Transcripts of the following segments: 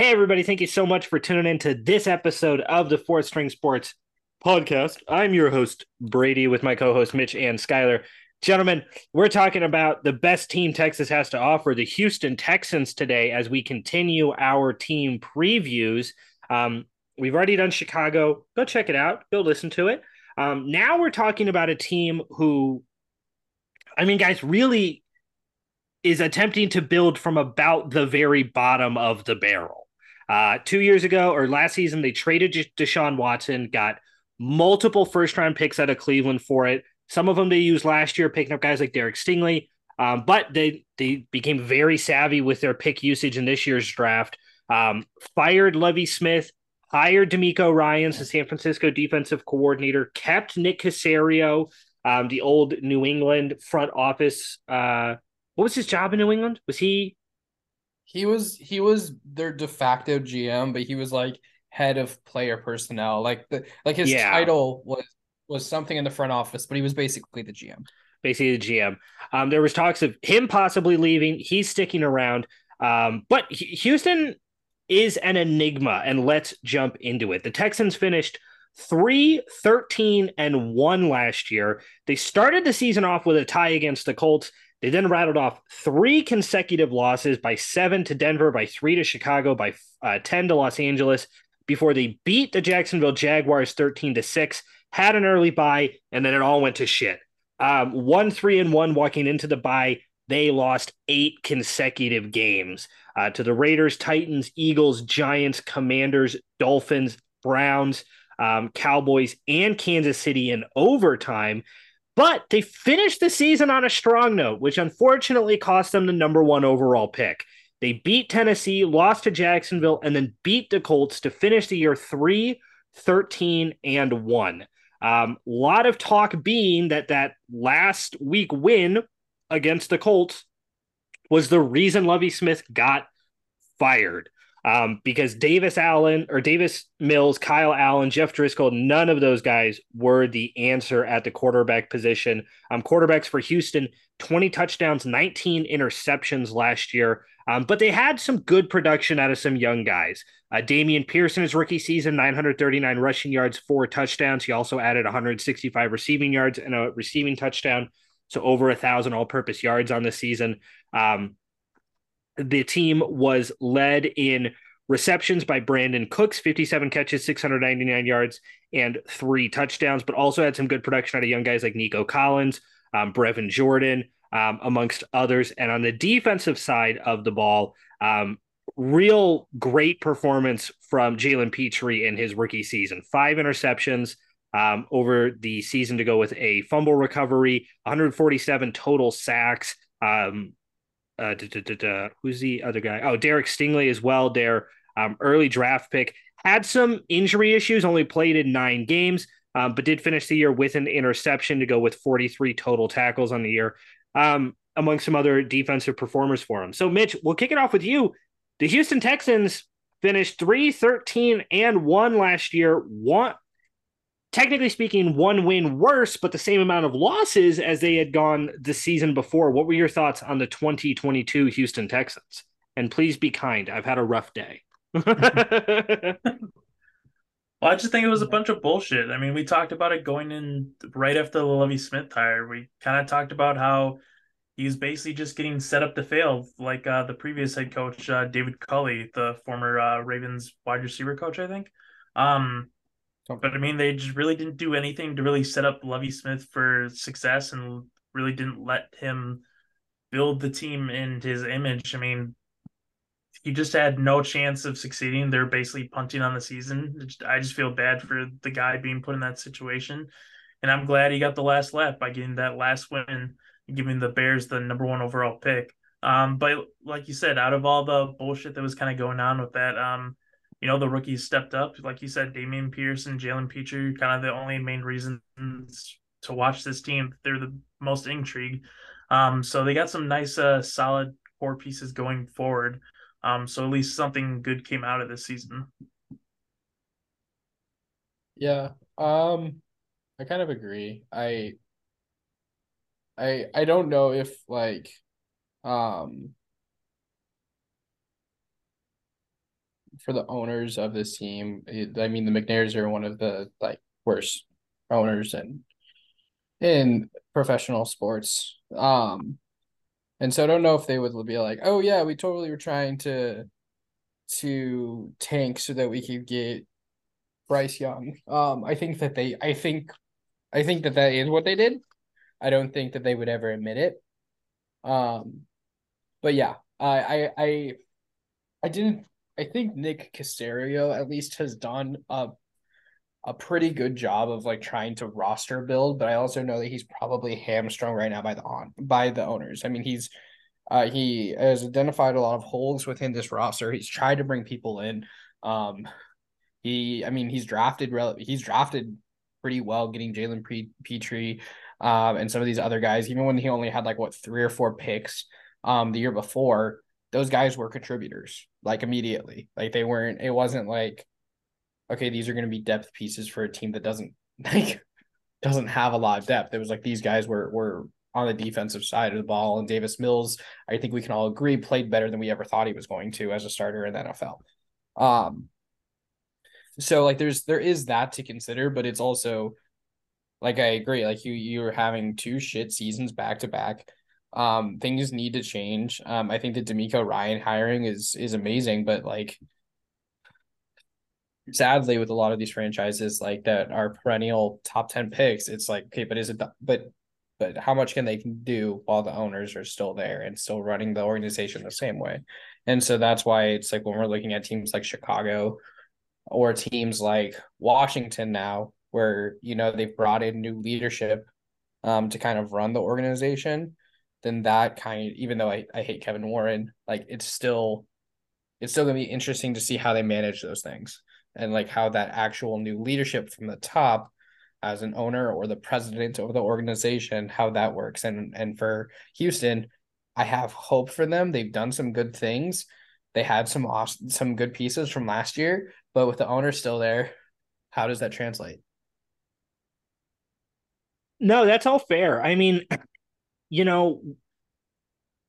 Hey, everybody, thank you so much for tuning in to this episode of the Fourth String Sports podcast. I'm your host, Brady, with my co host, Mitch and Skyler. Gentlemen, we're talking about the best team Texas has to offer, the Houston Texans, today as we continue our team previews. Um, we've already done Chicago. Go check it out, go listen to it. Um, now we're talking about a team who, I mean, guys, really is attempting to build from about the very bottom of the barrel. Uh, two years ago or last season, they traded Deshaun Watson, got multiple first round picks out of Cleveland for it. Some of them they used last year, picking up guys like Derek Stingley. Um, but they they became very savvy with their pick usage in this year's draft. Um, fired Lovie Smith, hired DeMeco Ryans, the San Francisco defensive coordinator, kept Nick Caserio, um, the old New England front office. Uh, what was his job in New England? Was he he was he was their de facto GM, but he was like head of player personnel. Like the like his yeah. title was was something in the front office, but he was basically the GM. Basically the GM. Um, there was talks of him possibly leaving. He's sticking around. Um, but Houston is an enigma, and let's jump into it. The Texans finished 3 13 and 1 last year. They started the season off with a tie against the Colts they then rattled off three consecutive losses by seven to Denver, by three to Chicago, by uh, 10 to Los Angeles before they beat the Jacksonville Jaguars 13 to 6, had an early bye, and then it all went to shit. Um, one, three, and one walking into the bye. They lost eight consecutive games uh, to the Raiders, Titans, Eagles, Giants, Commanders, Dolphins, Browns, um, Cowboys, and Kansas City in overtime. But they finished the season on a strong note, which unfortunately cost them the number one overall pick. They beat Tennessee, lost to Jacksonville, and then beat the Colts to finish the year 3 13 and 1. A um, lot of talk being that that last week win against the Colts was the reason Lovie Smith got fired um, because Davis Allen or Davis Mills, Kyle Allen, Jeff Driskel, none of those guys were the answer at the quarterback position. Um, quarterbacks for Houston, 20 touchdowns, 19 interceptions last year, um, but they had some good production out of some young guys. Uh, Dameon Pierce, his rookie season, 939 rushing yards, four touchdowns. He also added 165 receiving yards and a receiving touchdown. So over a thousand all purpose yards on the season. Um, the team was led in receptions by Brandin Cooks, 57 catches, 699 yards, and three touchdowns, but also had some good production out of young guys like Nico Collins, um, Brevin Jordan, um, amongst others. And on the defensive side of the ball, um, real great performance from Jalen Pitre in his rookie season. Five interceptions um, over the season to go with a fumble recovery, 147 total sacks, um, uh, da, da, da, who's the other guy? Oh, Derek Stingley as well. Their um, early draft pick had some injury issues. Only played in nine games, um, but did finish the year with an interception to go with 43 total tackles on the year, um, among some other defensive performers for him. So, Mitch, we'll kick it off with you. The Houston Texans finished 3 13 and 1 last year. One, technically speaking, one win worse, but the same amount of losses as they had gone the season before. What were your thoughts on the 2022 Houston Texans? And please be kind. I've had a rough day. well, I just think it was a bunch of bullshit. I mean, we talked about it going in right after the Lovie Smith hire. We kind of talked about how he's basically just getting set up to fail, like uh, the previous head coach, uh, David Culley, the former uh, Ravens wide receiver coach, I think. Um, but I mean, they just really didn't do anything to really set up Lovie Smith for success and really didn't let him build the team in his image. I mean, he just had no chance of succeeding. They're basically punting on the season. I just feel bad for the guy being put in that situation. And I'm glad he got the last lap by getting that last win and giving the Bears the number one overall pick. Um, but like you said, out of all the bullshit that was kind of going on with that, um, you know, the rookies stepped up. Like you said, Dameon Pierce and Jalen Pitre, kind of the only main reasons to watch this team. They're the most intrigued. Um, so they got some nice, uh, solid core pieces going forward. Um, so at least something good came out of this season. Yeah. Um, I kind of agree. I, I, I don't know if like, um, for the owners of this team. I mean, the McNairs are one of the like worst owners in in professional sports. Um, and so I don't know if they would be like, oh yeah, we totally were trying to to tank so that we could get Bryce Young. Um, I think that they, I think, I think that that is what they did. I don't think that they would ever admit it. Um, but yeah, I, I, I, I didn't. I think Nick Caserio at least has done a a pretty good job of like trying to roster build, but I also know that he's probably hamstrung right now by the on by the owners. I mean, he's uh, he has identified a lot of holes within this roster. He's tried to bring people in. Um, he, I mean, he's drafted. He's drafted pretty well, getting Jalen Pitre, um, and some of these other guys. Even when he only had like what three or four picks, um, the year before, those guys were contributors like immediately. Like they weren't. It wasn't like okay, these are going to be depth pieces for a team that doesn't like doesn't have a lot of depth. It was like these guys were were on the defensive side of the ball, and Davis Mills, I think we can all agree, played better than we ever thought he was going to as a starter in the NFL. Um, so like there's there is that to consider, but it's also like I agree, like you you're having two shit seasons back to back. Um, things need to change. Um, I think the DeMeco Ryan hiring is is amazing, but like sadly with a lot of these franchises like that are perennial top 10 picks it's like okay but is it but but how much can they do while the owners are still there and still running the organization the same way and so that's why it's like when we're looking at teams like chicago or teams like washington now where you know they've brought in new leadership um, to kind of run the organization then that kind of even though I, I hate kevin warren like it's still it's still to be interesting to see how they manage those things and like how that actual new leadership from the top as an owner or the president of the organization how that works. And and for Houston I have hope for them. They've done some good things. They had some awesome, some good pieces from last year but with the owner still there how does that translate? No that's all fair. I mean you know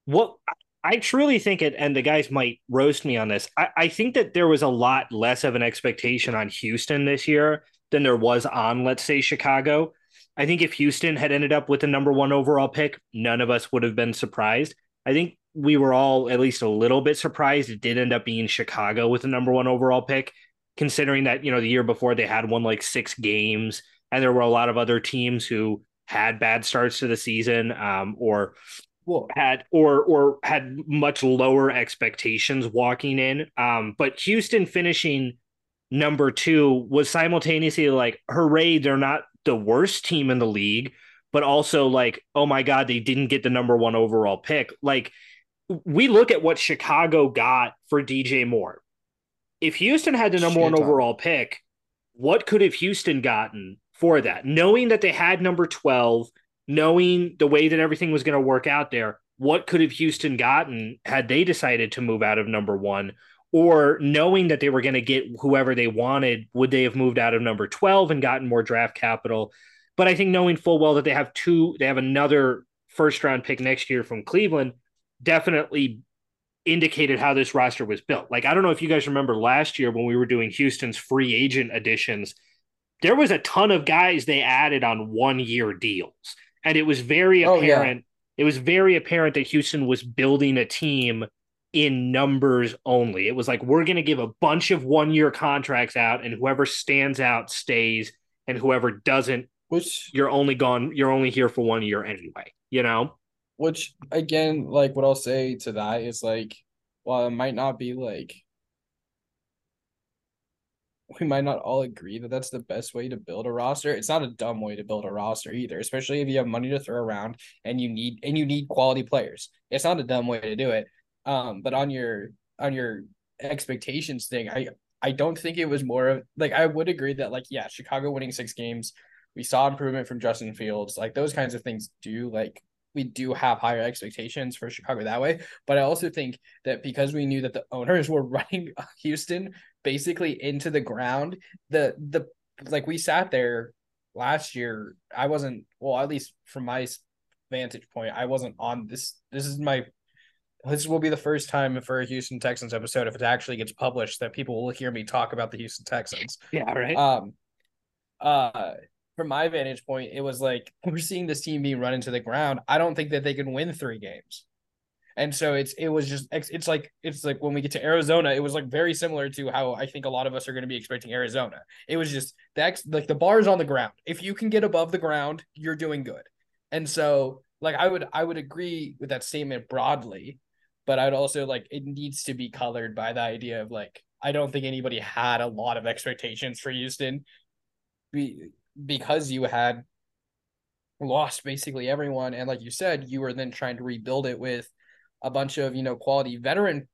what I truly think it, and the guys might roast me on this. I, I, think that there was a lot less of an expectation on Houston this year than there was on, let's say, Chicago. I think if Houston had ended up with the number one overall pick, none of us would have been surprised. I think we were all at least a little bit surprised it did end up being Chicago with the number one overall pick, considering that, you know, the year before they had won like six games and there were a lot of other teams who had bad starts to the season um, or well, had or or had much lower expectations walking in. Um, but Houston finishing number two was simultaneously like, hooray, they're not the worst team in the league, but also like, oh my God, they didn't get the number one overall pick. Like, we look at what Chicago got for DJ Moore. If Houston had the number Shit one overall pick, what could have Houston gotten for that? Knowing that they had number 12, knowing the way that everything was going to work out there, what could have Houston gotten had they decided to move out of number one? Or knowing that they were going to get whoever they wanted, would they have moved out of number 12 and gotten more draft capital? But I think knowing full well that they have two, they have another first round pick next year from Cleveland, definitely indicated how this roster was built. Like, I don't know if you guys remember last year when we were doing Houston's free agent additions, there was a ton of guys they added on one year deals and it was very apparent. Oh, yeah. It was very apparent that Houston was building a team in numbers only. It was like we're going to give a bunch of one year contracts out, and whoever stands out stays, and whoever doesn't, which you're only gone. You're only here for one year anyway. You know. Which again, like what I'll say to that is like, while it might not be like we might not all agree that that's the best way to build a roster. It's not a dumb way to build a roster either, especially if you have money to throw around and you need and you need quality players. It's not a dumb way to do it. Um, but on your on your expectations thing, I I don't think it was more of like I would agree that like yeah, Chicago winning six games, we saw improvement from Justin Fields. Like those kinds of things do like we do have higher expectations for Chicago that way. But I also think that because we knew that the owners were running Houston basically into the ground, the the like we sat there last year. I wasn't well, at least from my vantage point, I wasn't on this. This is my this will be the first time for a Houston Texans episode if it actually gets published that people will hear me talk about the Houston Texans. Yeah, right. Um, uh, from my vantage point, it was like we're seeing this team being run into the ground. I don't think that they can win three games. And so it's it was just it's like it's like when we get to Arizona, it was like very similar to how I think a lot of us are going to be expecting Arizona. It was just that like the bar is on the ground. If you can get above the ground, you're doing good. And so like I would I would agree with that statement broadly, but I'd also like it needs to be colored by the idea of like I don't think anybody had a lot of expectations for Houston be, because you had lost basically everyone and like you said you were then trying to rebuild it with a bunch of you know quality veteran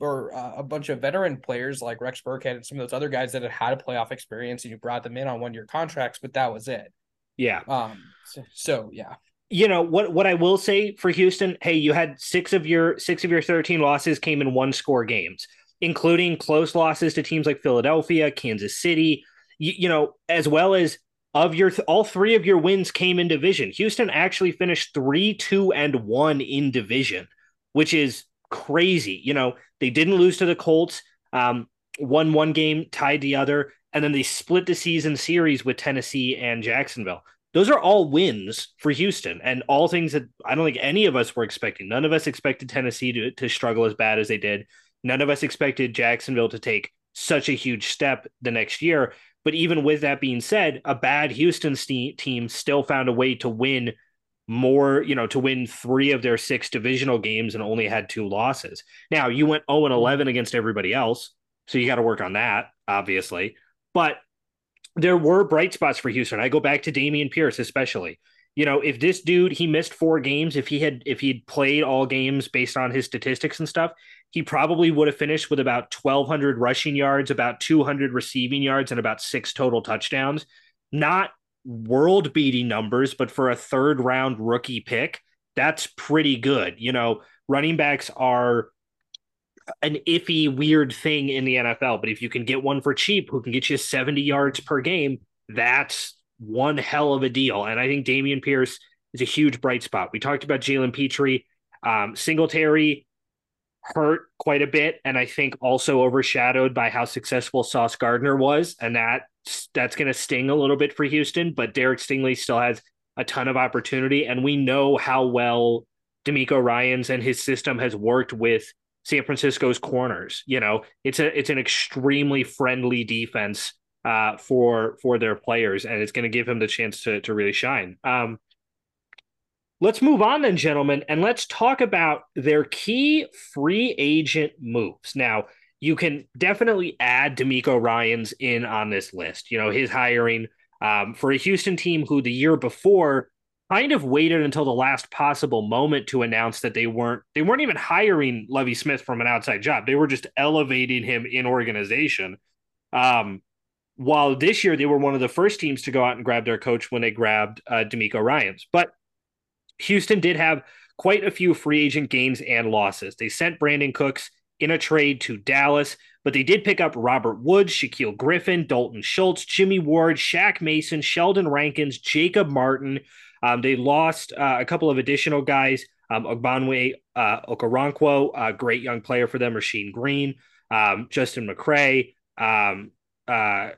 or uh, a bunch of veteran players like Rex Burkhead and some of those other guys that had had a playoff experience, and you brought them in on one year contracts, but that was it. Yeah. Um. So, so, yeah. You know what? What I will say for Houston, hey, you had six of your six of your thirteen losses came in one score games, including close losses to teams like Philadelphia, Kansas City. You, you know, as well as of your all three of your wins came in division. Houston actually finished three, two, and one in division which is crazy. You know, they didn't lose to the Colts, um, won one game, tied the other, and then they split the season series with Tennessee and Jacksonville. Those are all wins for Houston and all things that I don't think any of us were expecting. None of us expected Tennessee to, to struggle as bad as they did. None of us expected Jacksonville to take such a huge step the next year. But even with that being said, a bad Houston team still found a way to win more, you know, to win three of their six divisional games and only had two losses. Now, you went 0 and 11 against everybody else. So you got to work on that, obviously. But there were bright spots for Houston. I go back to Dameon Pierce, especially. You know, if this dude he missed four games, if he had if he'd played all games based on his statistics and stuff, he probably would have finished with about 1200 rushing yards, about 200 receiving yards and about six total touchdowns. Not world beating numbers, but for a third round rookie pick, that's pretty good. You know, running backs are an iffy, weird thing in the NFL, but if you can get one for cheap who can get you 70 yards per game, that's one hell of a deal. And I think Dameon Pierce is a huge bright spot. We talked about Jalen Pitre. Um, Singletary hurt quite a bit, and I think also overshadowed by how successful Sauce Gardner was, and that that's going to sting a little bit for Houston. But Derek Stingley still has a ton of opportunity, and we know how well DeMeco Ryans and his system has worked with San Francisco's corners. You know, it's a it's an extremely friendly defense uh, for for their players, and it's going to give him the chance to to really shine. Um, Let's move on then, gentlemen, and let's talk about their key free agent moves. Now, you can definitely add DeMeco Ryans in on this list. You know, his hiring um, for a Houston team who the year before kind of waited until the last possible moment to announce that they weren't they weren't even hiring Lovie Smith from an outside job. They were just elevating him in organization. Um, while this year they were one of the first teams to go out and grab their coach when they grabbed uh, DeMeco Ryans, but Houston did have quite a few free agent gains and losses. They sent Brandin Cooks in a trade to Dallas, but they did pick up Robert Woods, Shaquill Griffin, Dalton Schultz, Jimmy Ward, Shaq Mason, Sheldon Rankins, Jacob Martin. Um, they lost uh, a couple of additional guys. Um, Ogbonnia uh, Okoronkwo, a great young player for them, Rasheem Green, um, Justin McCray, um, uh,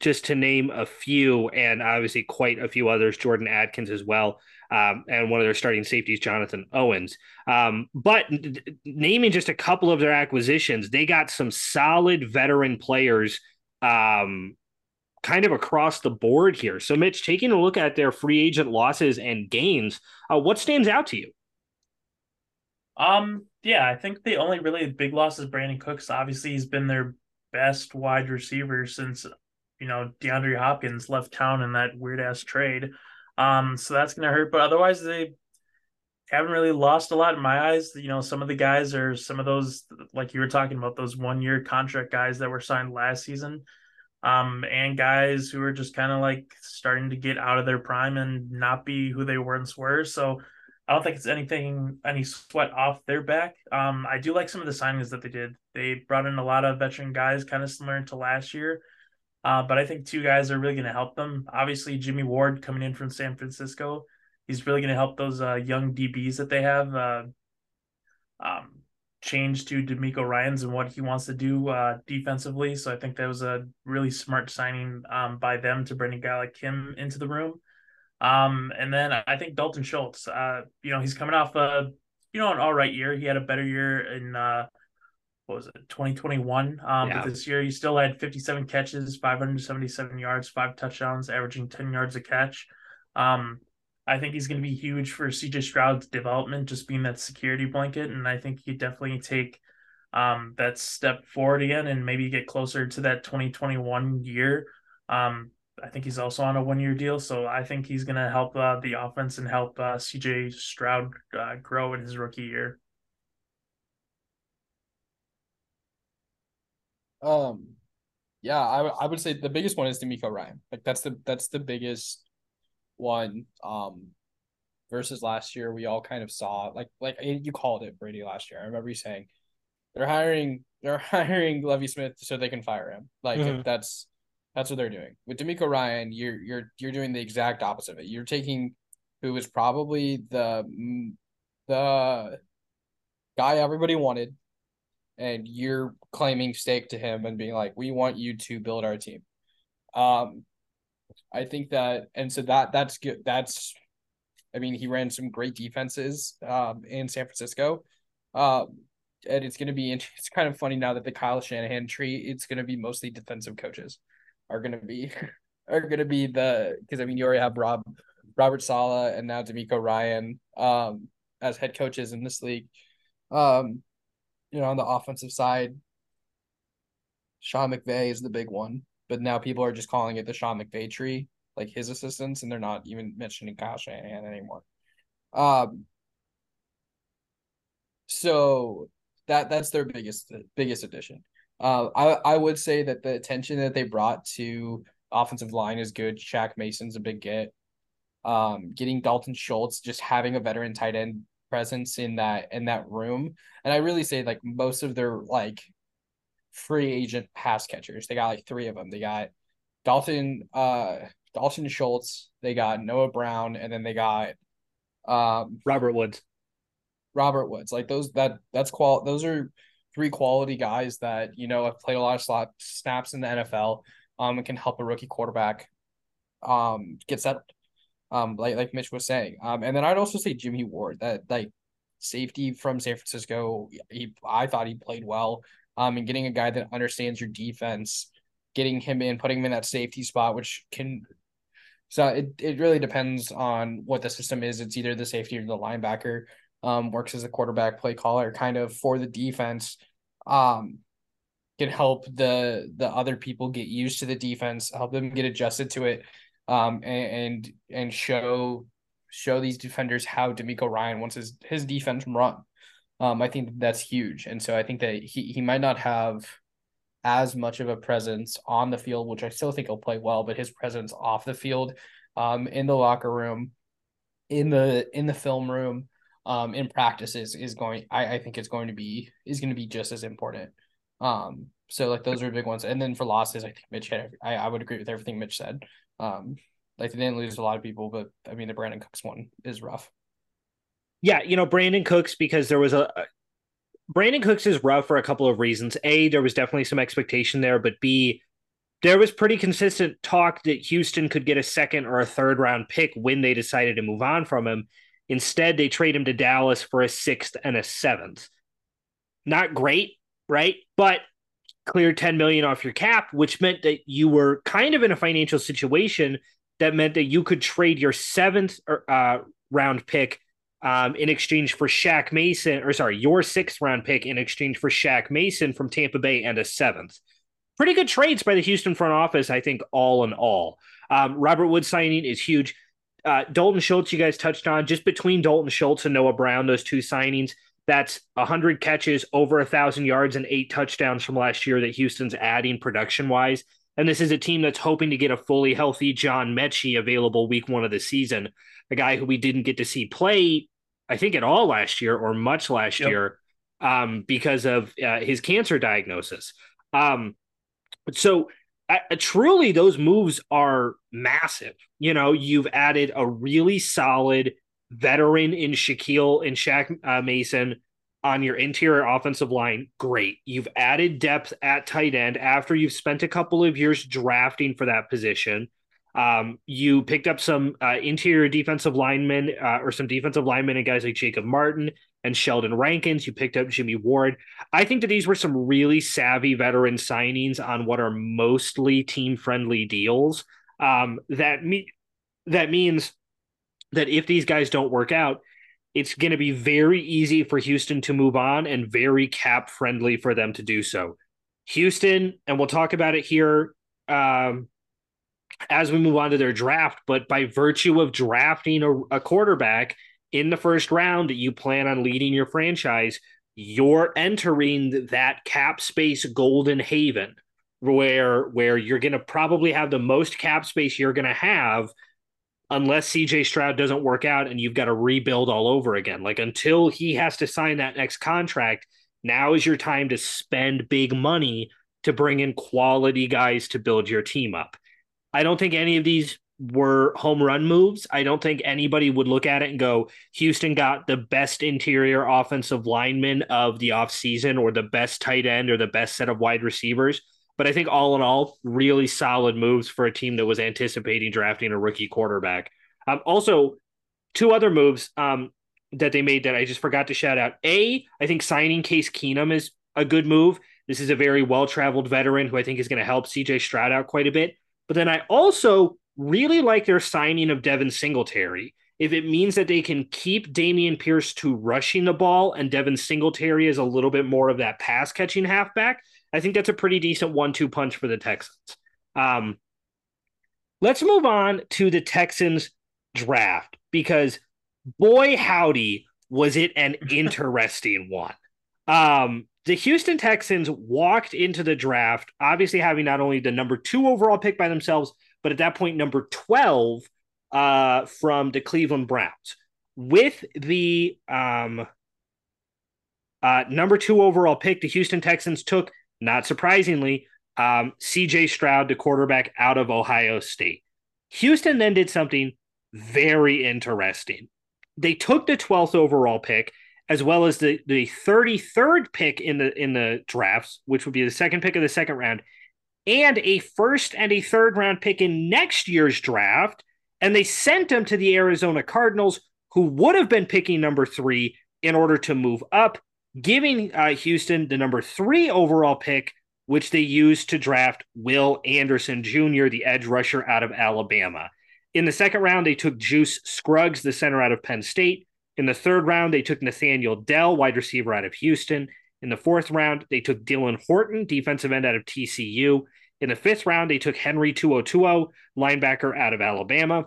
just to name a few, and obviously quite a few others, Jordan Akins as well um, and one of their starting safeties, Jonathan Owens. Um, but n- naming just a couple of their acquisitions, they got some solid veteran players um, kind of across the board here. So, Mitch, taking a look at their free agent losses and gains, uh, what stands out to you? Um, yeah, I think the only really big loss is Brandin Cooks. Obviously, he's been their best wide receiver since you know DeAndre Hopkins left town in that weird ass trade. Um, so that's gonna hurt. But otherwise, they haven't really lost a lot in my eyes. You know, some of the guys are some of those like you were talking about those one year contract guys that were signed last season. Um, and guys who are just kind of like starting to get out of their prime and not be who they once were. So I don't think it's anything any sweat off their back. Um, I do like some of the signings that they did. They brought in a lot of veteran guys, kind of similar to last year. Uh, but I think two guys are really going to help them. Obviously, Jimmy Ward coming in from San Francisco, he's really going to help those uh, young DBs that they have. Uh, um, change to DeMeco Ryans and what he wants to do uh, defensively. So I think that was a really smart signing um, by them to bring a guy like him into the room. Um, and then I think Dalton Schultz, uh, you know, he's coming off a, you know, an all right year. He had a better year in, uh, what was it, 2021. Um, yeah. But this year he still had 57 catches, 577 yards, five touchdowns, averaging 10 yards a catch. Um, I think he's going to be huge for CJ Stroud's development, just being that security blanket. And I think he could definitely take um, that step forward again and maybe get closer to that 2021 year. Um, I think he's also on a one year deal. So I think he's going to help uh, the offense and help uh, CJ Stroud uh, grow in his rookie year. Um, yeah, I, I would say the biggest one is DeMeco Ryan. Like that's the that's the biggest one. Um, versus last year, we all kind of saw like like you called it Brady last year. I remember you saying they're hiring they're hiring Lovie Smith so they can fire him. Like mm-hmm. that's that's what they're doing with DeMeco Ryan. You're you're you're doing the exact opposite of it. You're taking who was probably the the guy everybody wanted, and you're claiming stake to him and being like, "We want you to build our team." Um, I think that, and so that that's good. That's, I mean, he ran some great defenses um, in San Francisco. Um, and it's going to be it's kind of funny now that the Kyle Shanahan tree it's going to be mostly defensive coaches are going to be are going to be the because I mean you already have Rob Robert Saleh and now DeMeco Ryan um as head coaches in this league um you know on the offensive side Sean McVay is the big one but now people are just calling it the Sean McVay tree, like his assistants, and they're not even mentioning Kyle Shanahan anymore. Um, so that that's their biggest biggest addition. Uh, I I would say that the attention that they brought to offensive line is good. Shaq Mason's a big get. Um, getting Dalton Schultz, just having a veteran tight end presence in that in that room, and I really say like most of their like free agent pass catchers. They got like three of them. They got Dalton, uh, Dalton Schultz. They got Noah Brown, and then they got um Robert Woods. Robert Woods, like those that that's qual. Those are three quality guys that you know have played a lot of slot snaps in the NFL. Um, and can help a rookie quarterback, um, get settled. Um, like like Mitch was saying. Um, and then I'd also say Jimmy Ward, that like safety from San Francisco. He I thought he played well um, and getting a guy that understands your defense, getting him in, putting him in that safety spot, which can. So it, it really depends on what the system is. It's either the safety or the linebacker. Um, works as a quarterback play caller, kind of for the defense. Um, can help the the other people get used to the defense, help them get adjusted to it, um, and and, show show these defenders how DeMeco Ryan wants his his defense run. Um, I think that's huge, and so I think that he he might not have as much of a presence on the field, which I still think he'll play well, but his presence off the field, um, in the locker room, in the in the film room, um, in practices is going. I I think it's going to be is going to be just as important. Um, so like those are big ones, and then for losses, I think Mitch had. I I would agree with everything Mitch said. Um, like they didn't lose a lot of people, but I mean the Brandin Cooks one is rough yeah, you know, Brandin Cooks, because there was a, Brandin Cooks is rough for a couple of reasons. A, there was definitely some expectation there, but B, there was pretty consistent talk that Houston could get a second or a third round pick when they decided to move on from him. Instead, they trade him to Dallas for a sixth and a seventh. Not great, right? But clear 10 million off your cap, which meant that you were kind of in a financial situation that meant that you could trade your seventh uh, round pick um, in exchange for Shaq Mason, or sorry, your sixth round pick in exchange for Shaq Mason from Tampa Bay and a seventh. Pretty good trades by the Houston front office, I think, all in all. Um, Robert Wood signing is huge. Uh, Dalton Schultz, you guys touched on, just between Dalton Schultz and Noah Brown, those two signings, that's 100 catches, over a 1,000 yards, and eight touchdowns from last year that Houston's adding production wise. And this is a team that's hoping to get a fully healthy John Metchie available week one of the season, a guy who we didn't get to see play I think, at all last year or much last yep. year um, because of uh, his cancer diagnosis. Um, so, uh, truly, those moves are massive. You know, you've added a really solid veteran in Shaquille and Shaq uh, Mason. on your interior offensive line, great. You've added depth at tight end after you've spent a couple of years drafting for that position. Um, you picked up some uh, interior defensive linemen uh, or some defensive linemen and guys like Jacob Martin and Sheldon Rankins. You picked up Jimmy Ward. I think that these were some really savvy veteran signings on what are mostly team friendly deals. Um, that me that means that if these guys don't work out, it's going to be very easy for Houston to move on and very cap friendly for them to do so. Houston, and we'll talk about it here um, as we move on to their draft, but by virtue of drafting a, a quarterback in the first round, that you plan on leading your franchise, you're entering that cap space golden haven where where you're going to probably have the most cap space you're going to have unless CJ Stroud doesn't work out and you've got to rebuild all over again. Like until he has to sign that next contract, now is your time to spend big money to bring in quality guys to build your team up. I don't think any of these were home run moves. I don't think anybody would look at it and go, Houston got the best interior offensive lineman of the offseason or the best tight end or the best set of wide receivers. But I think all in all, really solid moves for a team that was anticipating drafting a rookie quarterback. Um, also, two other moves um, that they made that I just forgot to shout out. A, I think signing Case Keenum is a good move. This is a very well traveled veteran who I think is going to help CJ Stroud out quite a bit. But then I also really like their signing of Devin Singletary. If it means that they can keep Dameon Pierce to rushing the ball and Devin Singletary is a little bit more of that pass catching halfback, I think that's a pretty decent one two punch for the Texans. Um, let's move on to the Texans draft because boy, howdy, was it an interesting one. Um, the Houston Texans walked into the draft, obviously having not only the number two overall pick by themselves, but at that point, number 12 uh, from the Cleveland Browns. With the um, uh, number two overall pick, the Houston Texans took not surprisingly, um, CJ Stroud, the quarterback out of Ohio State. Houston then did something very interesting. They took the 12th overall pick as well as the, the 33rd pick in the in the drafts, which would be the second pick of the second round, and a first and a third round pick in next year's draft. And they sent them to the Arizona Cardinals, who would have been picking number three in order to move up giving uh, Houston the number three overall pick, which they used to draft Will Anderson Jr., the edge rusher out of Alabama. In the second round, they took Juice Scruggs, the center out of Penn State. In the third round, they took Nathaniel Dell, wide receiver out of Houston. In the fourth round, they took Dylan Horton, defensive end out of TCU. In the fifth round, they took Henry To'oTo'o, linebacker out of Alabama.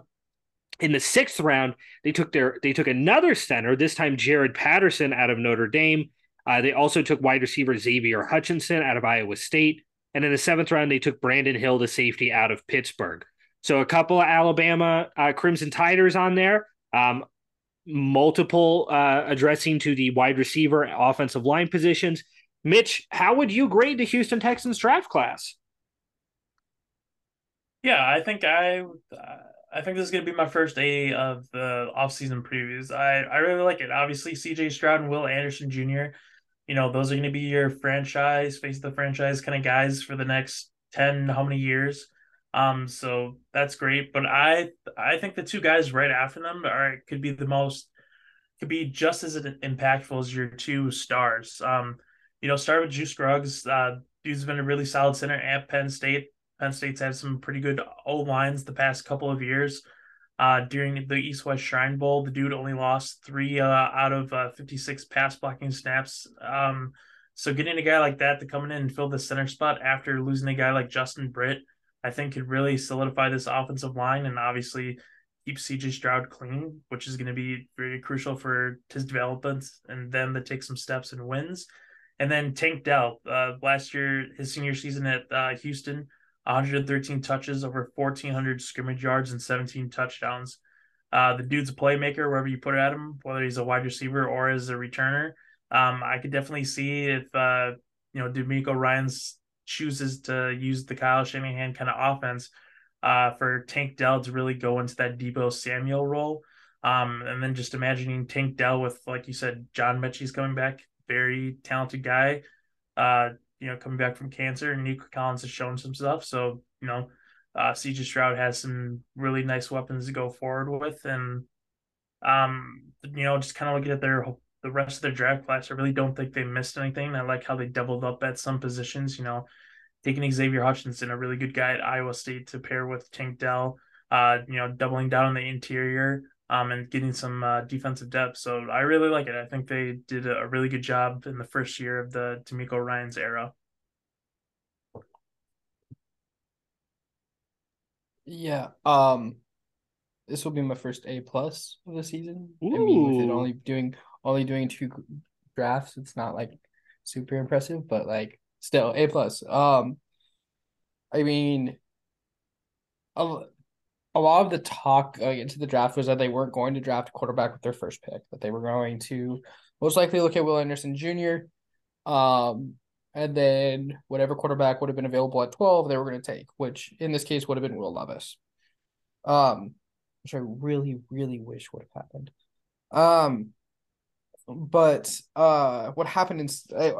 In the sixth round, they took their they took another center, this time Jarrett Patterson out of Notre Dame. Uh, they also took wide receiver Xavier Hutchinson out of Iowa State. And in the seventh round, they took Brandon Hill, the safety out of Pittsburgh. So a couple of Alabama uh, Crimson Tiders on there. Um, multiple uh, addressing to the wide receiver, offensive line positions. Mitch, how would you grade the Houston Texans draft class? Yeah, I think I uh, I think this is going to be my first A of the offseason previews. I, I really like it. Obviously, CJ Stroud and Will Anderson Jr you know, those are going to be your franchise, face the franchise kind of guys for the next 10, how many years. Um, so that's great. But I, I think the two guys right after them are, could be the most, could be just as impactful as your two stars. Um, you know, start with Juice Scruggs. Uh, dude's been a really solid center at Penn State. Penn State's had some pretty good O lines the past couple of years. Uh, during the East West Shrine Bowl, the dude only lost three uh, out of uh, 56 pass blocking snaps. Um, so getting a guy like that to come in and fill the center spot after losing a guy like Justin Britt, I think could really solidify this offensive line and obviously keep CJ Stroud clean, which is going to be very crucial for his development and them to take some steps and wins. And then Tank Dell, uh, last year, his senior season at uh, Houston, 113 touches, over 1,400 scrimmage yards, and 17 touchdowns. Uh, the dude's a playmaker wherever you put it at him, whether he's a wide receiver or as a returner. Um, I could definitely see if uh, you know DeMeco Ryans chooses to use the Kyle Shanahan kind of offense uh, for Tank Dell to really go into that Deebo Samuel role. Um, and then just imagining Tank Dell with, like you said, John Metchie's coming back, very talented guy. Uh, you know, coming back from cancer, and Nico Collins has shown some stuff. So you know, uh, CJ Stroud has some really nice weapons to go forward with, and um, you know, just kind of looking at their the rest of their draft class, I really don't think they missed anything. I like how they doubled up at some positions. You know, taking Xavier Hutchinson, a really good guy at Iowa State, to pair with Tank Dell. Uh, you know, doubling down on the interior um, and getting some uh, defensive depth. So I really like it. I think they did a really good job in the first year of the DeMeco Ryans era. Yeah. Um, this will be my first A plus of the season. Ooh. I mean, with it only doing only doing two drafts, it's not like super impressive, but like still A plus. Um, I mean, a, a lot of the talk into the draft was that they weren't going to draft a quarterback with their first pick, that they were going to most likely look at Will Anderson Jr. Um, and then whatever quarterback would have been available at 12, they were going to take, which in this case would have been Will Levis. Um, which I really, really wish would have happened. Um, but uh, what happened in,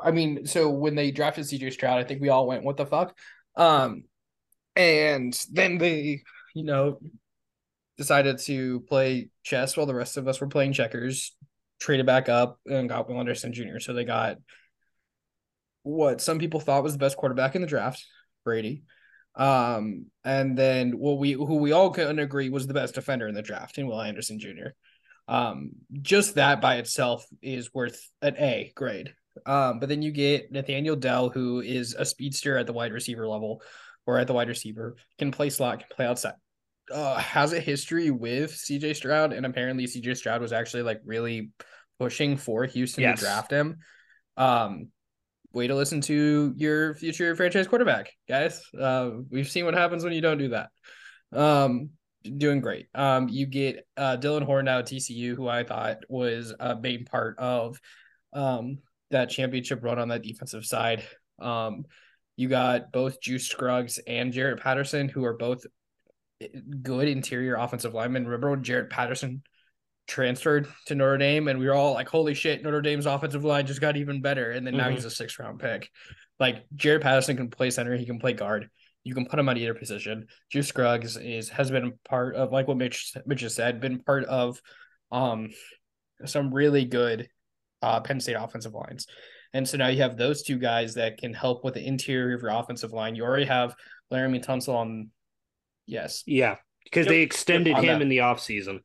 I mean, so when they drafted CJ Stroud, I think we all went, what the fuck? Um, and then they you know, decided to play chess while the rest of us were playing checkers, traded back up and got Will Anderson Jr. So they got what some people thought was the best quarterback in the draft, Brady. Um, and then what we who we all couldn't agree was the best defender in the draft in Will Anderson Jr. Um, just that by itself is worth an A grade. Um, but then you get Nathaniel Dell, who is a speedster at the wide receiver level or at the wide receiver, can play slot, can play outside, uh, has a history with CJ Stroud, and apparently CJ Stroud was actually like really pushing for Houston yes. to draft him. Um, way to listen to your future franchise quarterback, guys. Uh, we've seen what happens when you don't do that. Um, doing great. Um, you get uh Dylan Horn now TCU, who I thought was a main part of um that championship run on that defensive side. Um, you got both Juice Scruggs and Jarrett Patterson, who are both good interior offensive linemen. Remember when Jarrett Patterson transferred to Notre Dame and we were all like, holy shit, Notre Dame's offensive line just got even better. And then mm-hmm. now he's a six round pick. Like Jarrett Patterson can play center, he can play guard. You can put him on either position. Juice Scruggs is has been part of like what Mitch Mitch just said, been part of um some really good uh Penn State offensive lines. And so now you have those two guys that can help with the interior of your offensive line. You already have Laremy Tunsil on Yes. Yeah, because yep. they extended yep. him in the offseason.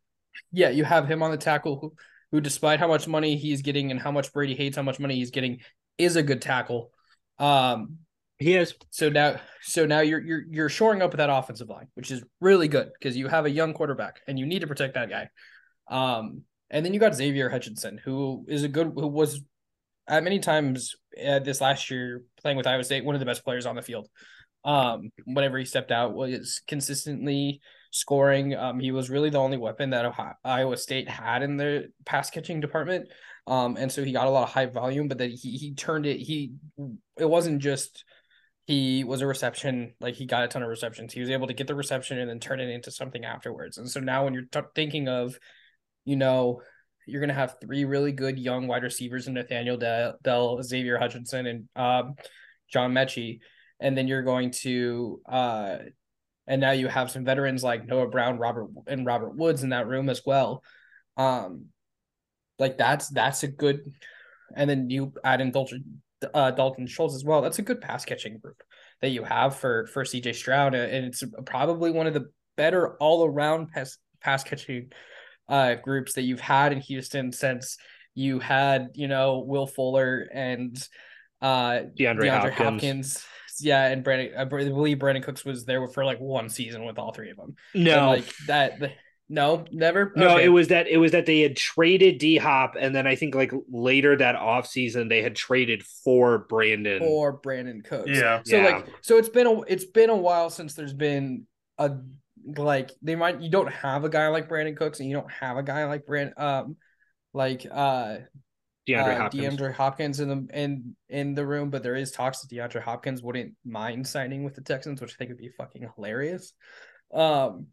Yeah, you have him on the tackle who, who, despite how much money he's getting and how much Brady hates how much money he's getting, is a good tackle. Um, he is. So now, so now you're you're you're shoring up with that offensive line, which is really good because you have a young quarterback and you need to protect that guy. Um, and then you got Xavier Hutchinson, who is a good, who was at many times uh, this last year playing with Iowa State, one of the best players on the field um, whenever he stepped out, was consistently scoring. Um, he was really the only weapon that Ohio, Iowa State had in the pass catching department. Um, and so he got a lot of high volume, but then he he turned it. He it wasn't just he was a reception like he got a ton of receptions. He was able to get the reception and then turn it into something afterwards. And so now when you're t- thinking of, you know, you're gonna have three really good young wide receivers in Nathaniel Dell, Dell Xavier Hutchinson, and um, John Metchie and then you're going to uh and now you have some veterans like Noah Brown, Robert and Robert Woods in that room as well. Um like that's that's a good and then you add in Dalton uh, Dalton Schultz as well. That's a good pass catching group that you have for for CJ Stroud and it's probably one of the better all around pass pass catching uh groups that you've had in Houston since you had, you know, Will Fuller and uh DeAndre, DeAndre Hopkins. Hopkins yeah, and Brandon, I believe Brandin Cooks was there for like one season with all three of them. No, and like that. The, no, never. No, okay. it was that it was that they had traded D Hop, and then I think like later that off season they had traded for Brandon for Brandin Cooks. Yeah. So yeah. like, so it's been a it's been a while since there's been a like they might you don't have a guy like Brandin Cooks and you don't have a guy like Brand um like uh DeAndre uh, Hopkins. DeAndre Hopkins in the in in the room, but there is talks that DeAndre Hopkins wouldn't mind signing with the Texans, which I think would be fucking hilarious. Um,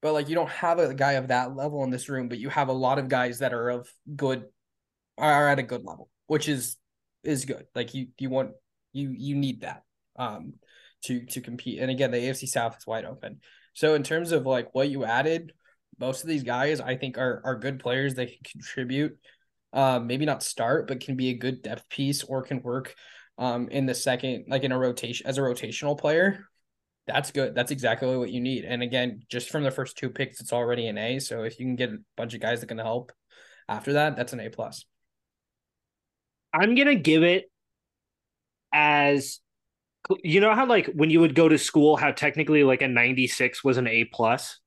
but like you don't have a guy of that level in this room, but you have a lot of guys that are of good are at a good level, which is is good. Like you you want you you need that um to to compete. And again, the AFC South is wide open. So in terms of like what you added, most of these guys I think are are good players that can contribute. Um, maybe not start, but can be a good depth piece or can work um in the second, like in a rotation as a rotational player. That's good. That's exactly what you need. And again, just from the first two picks, it's already an A. So if you can get a bunch of guys that can help after that, that's an A plus. I'm gonna give it as you know how like when you would go to school, how technically like a 96 was an A plus.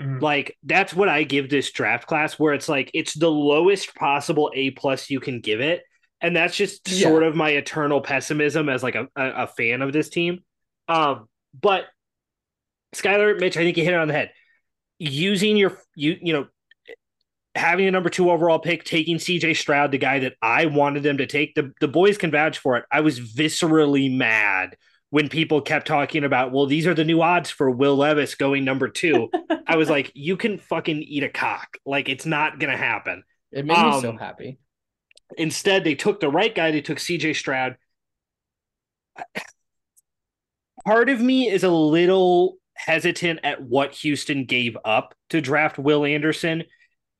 Mhm. Like that's what I give this draft class, where it's like it's the lowest possible A plus you can give it, and that's just Yeah. sort of my eternal pessimism as like a, a, a fan of this team. Um, but Skylar, Mitch, I think you hit it on the head. Using your you you know having a number two overall pick, taking CJ Stroud, the guy that I wanted them to take, the the boys can vouch for it. I was viscerally mad when people kept talking about, well, these are the new odds for Will Levis going number two. I was like, you can fucking eat a cock. Like it's not gonna happen. It made me so Um, happy. Instead, they took the right guy. They took CJ Stroud. Part of me is a little hesitant at what Houston gave up to draft Will Anderson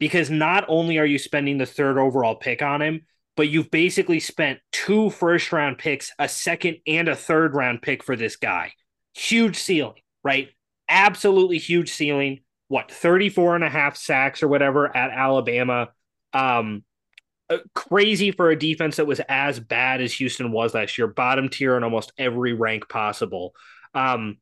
because not only are you spending the third overall pick on him, but you've basically spent two first round picks, a second and a third round pick for this guy. Huge ceiling, right? Absolutely huge ceiling. What, 34 and a half sacks or whatever at Alabama? Um, uh, crazy for a defense that was as bad as Houston was last year, bottom tier in almost every rank possible. Um,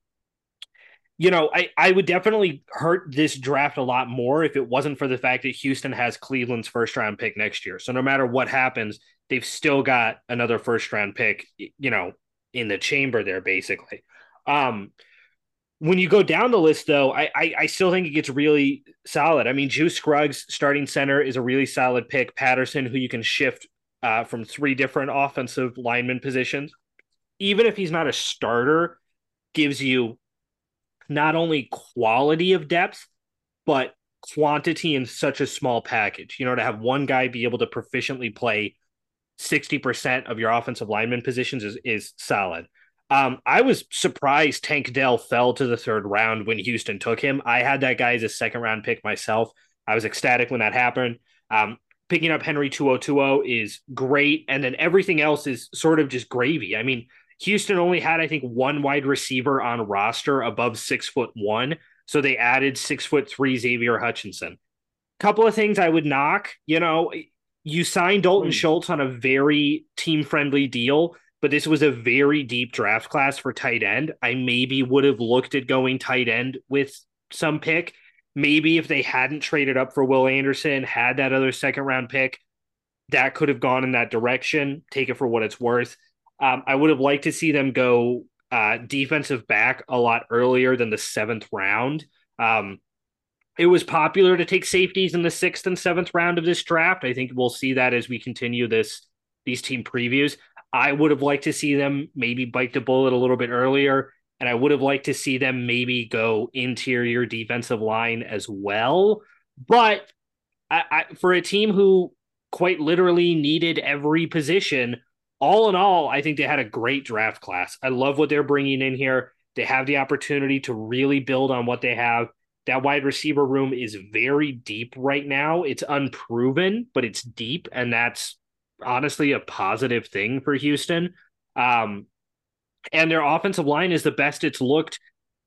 you know, I, I would definitely hurt this draft a lot more if it wasn't for the fact that Houston has Cleveland's first round pick next year. So no matter what happens, they've still got another first round pick, you know, in the chamber there, basically. Um, when you go down the list, though, I, I, I still think it gets really solid. I mean, Juice Scruggs, starting center, is a really solid pick. Patterson, who you can shift uh, from three different offensive lineman positions, even if he's not a starter, gives you not only quality of depth, but quantity in such a small package. You know, to have one guy be able to proficiently play 60% of your offensive lineman positions is, is solid. Um, I was surprised Tank Dell fell to the third round when Houston took him. I had that guy as a second round pick myself. I was ecstatic when that happened. Um, picking up Henry To'oTo'o is great. And then everything else is sort of just gravy. I mean, Houston only had, I think, one wide receiver on roster above six foot one. So they added six foot three Xavier Hutchinson. Couple of things I would knock. You know, you signed Dalton Hmm. Schultz on a very team friendly deal, but this was a very deep draft class for tight end. I maybe would have looked at going tight end with some pick. Maybe if they hadn't traded up for Will Anderson, had that other second round pick, that could have gone in that direction. Take it for what it's worth. Um, I would have liked to see them go uh, defensive back a lot earlier than the seventh round. Um, it was popular to take safeties in the sixth and seventh round of this draft. I think we'll see that as we continue this these team previews. I would have liked to see them maybe bite the bullet a little bit earlier, and I would have liked to see them maybe go interior defensive line as well. But I, I, for a team who quite literally needed every position, all in all, I think they had a great draft class. I love what they're bringing in here. They have the opportunity to really build on what they have. That wide receiver room is very deep right now. It's unproven, but it's deep, and that's honestly a positive thing for Houston. Um, and their offensive line is the best it's looked.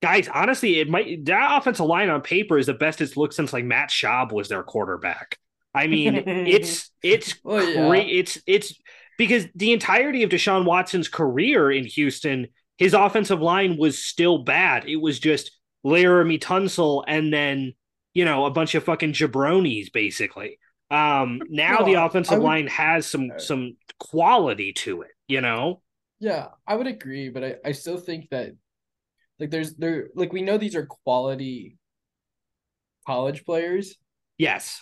Guys, honestly, it might that offensive line on paper is the best it's looked since like Matt Schaub was their quarterback. I mean, it's it's Oh, yeah. great. It's it's because the entirety of Deshaun Watson's career in Houston, his offensive line was still bad. It was just Laremy Tunsil and then you know a bunch of fucking jabronis basically. Um, now No, the offensive would- line has some some quality to it. You know, Yeah, I would agree, but I, I still think that like there's there like we know these are quality college players, yes,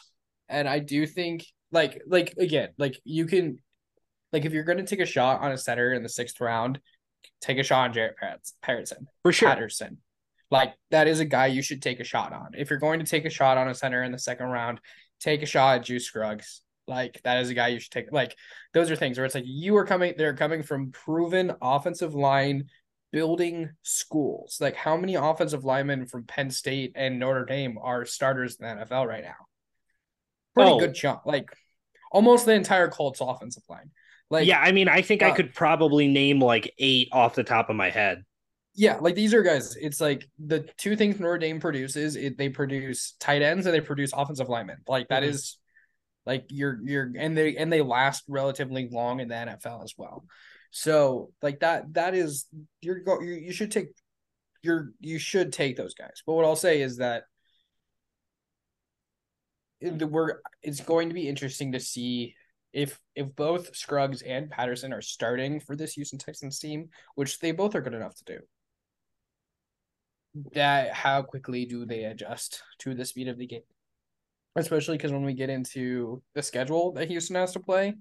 and I do think like like again, like you can like if you're gonna take a shot on a center in the sixth round, take a shot on Jarrett Patterson. for sure. Patterson. Like that is a guy you should take a shot on. If you're going to take a shot on a center in the second round, take a shot at Juice Scruggs. Like that is a guy you should take. Like those are things where it's like you are coming. They're coming from proven offensive line building schools. Like how many offensive linemen from Penn State and Notre Dame are starters in the NFL right now? Pretty oh. good chunk. Like almost the entire Colts offensive line. Like yeah, I mean, I think uh, I could probably name like eight off the top of my head. Yeah, like these are guys. It's like the two things Notre Dame produces. It, they produce tight ends and they produce offensive linemen. Like that mm-hmm. is like you're you're and they and they last relatively long in the NFL as well. So like that that is you're go you, you should take you're you should take those guys. But what I'll say is that we're it's going to be interesting to see if if both Scruggs and Patterson are starting for this Houston Texans team, which they both are good enough to do. That how quickly do they adjust to the speed of the game? Especially because when we get into the schedule that Houston has to play,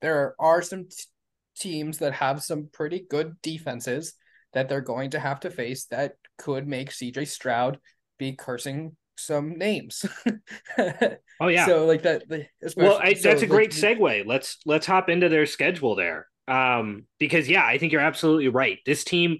there are some t- teams that have some pretty good defenses that they're going to have to face that could make CJ Stroud be cursing some names. oh yeah. So like that. Well, I, so, that's a great like, segue. Let's let's hop into their schedule there. Um, because yeah, I think you're absolutely right. This team.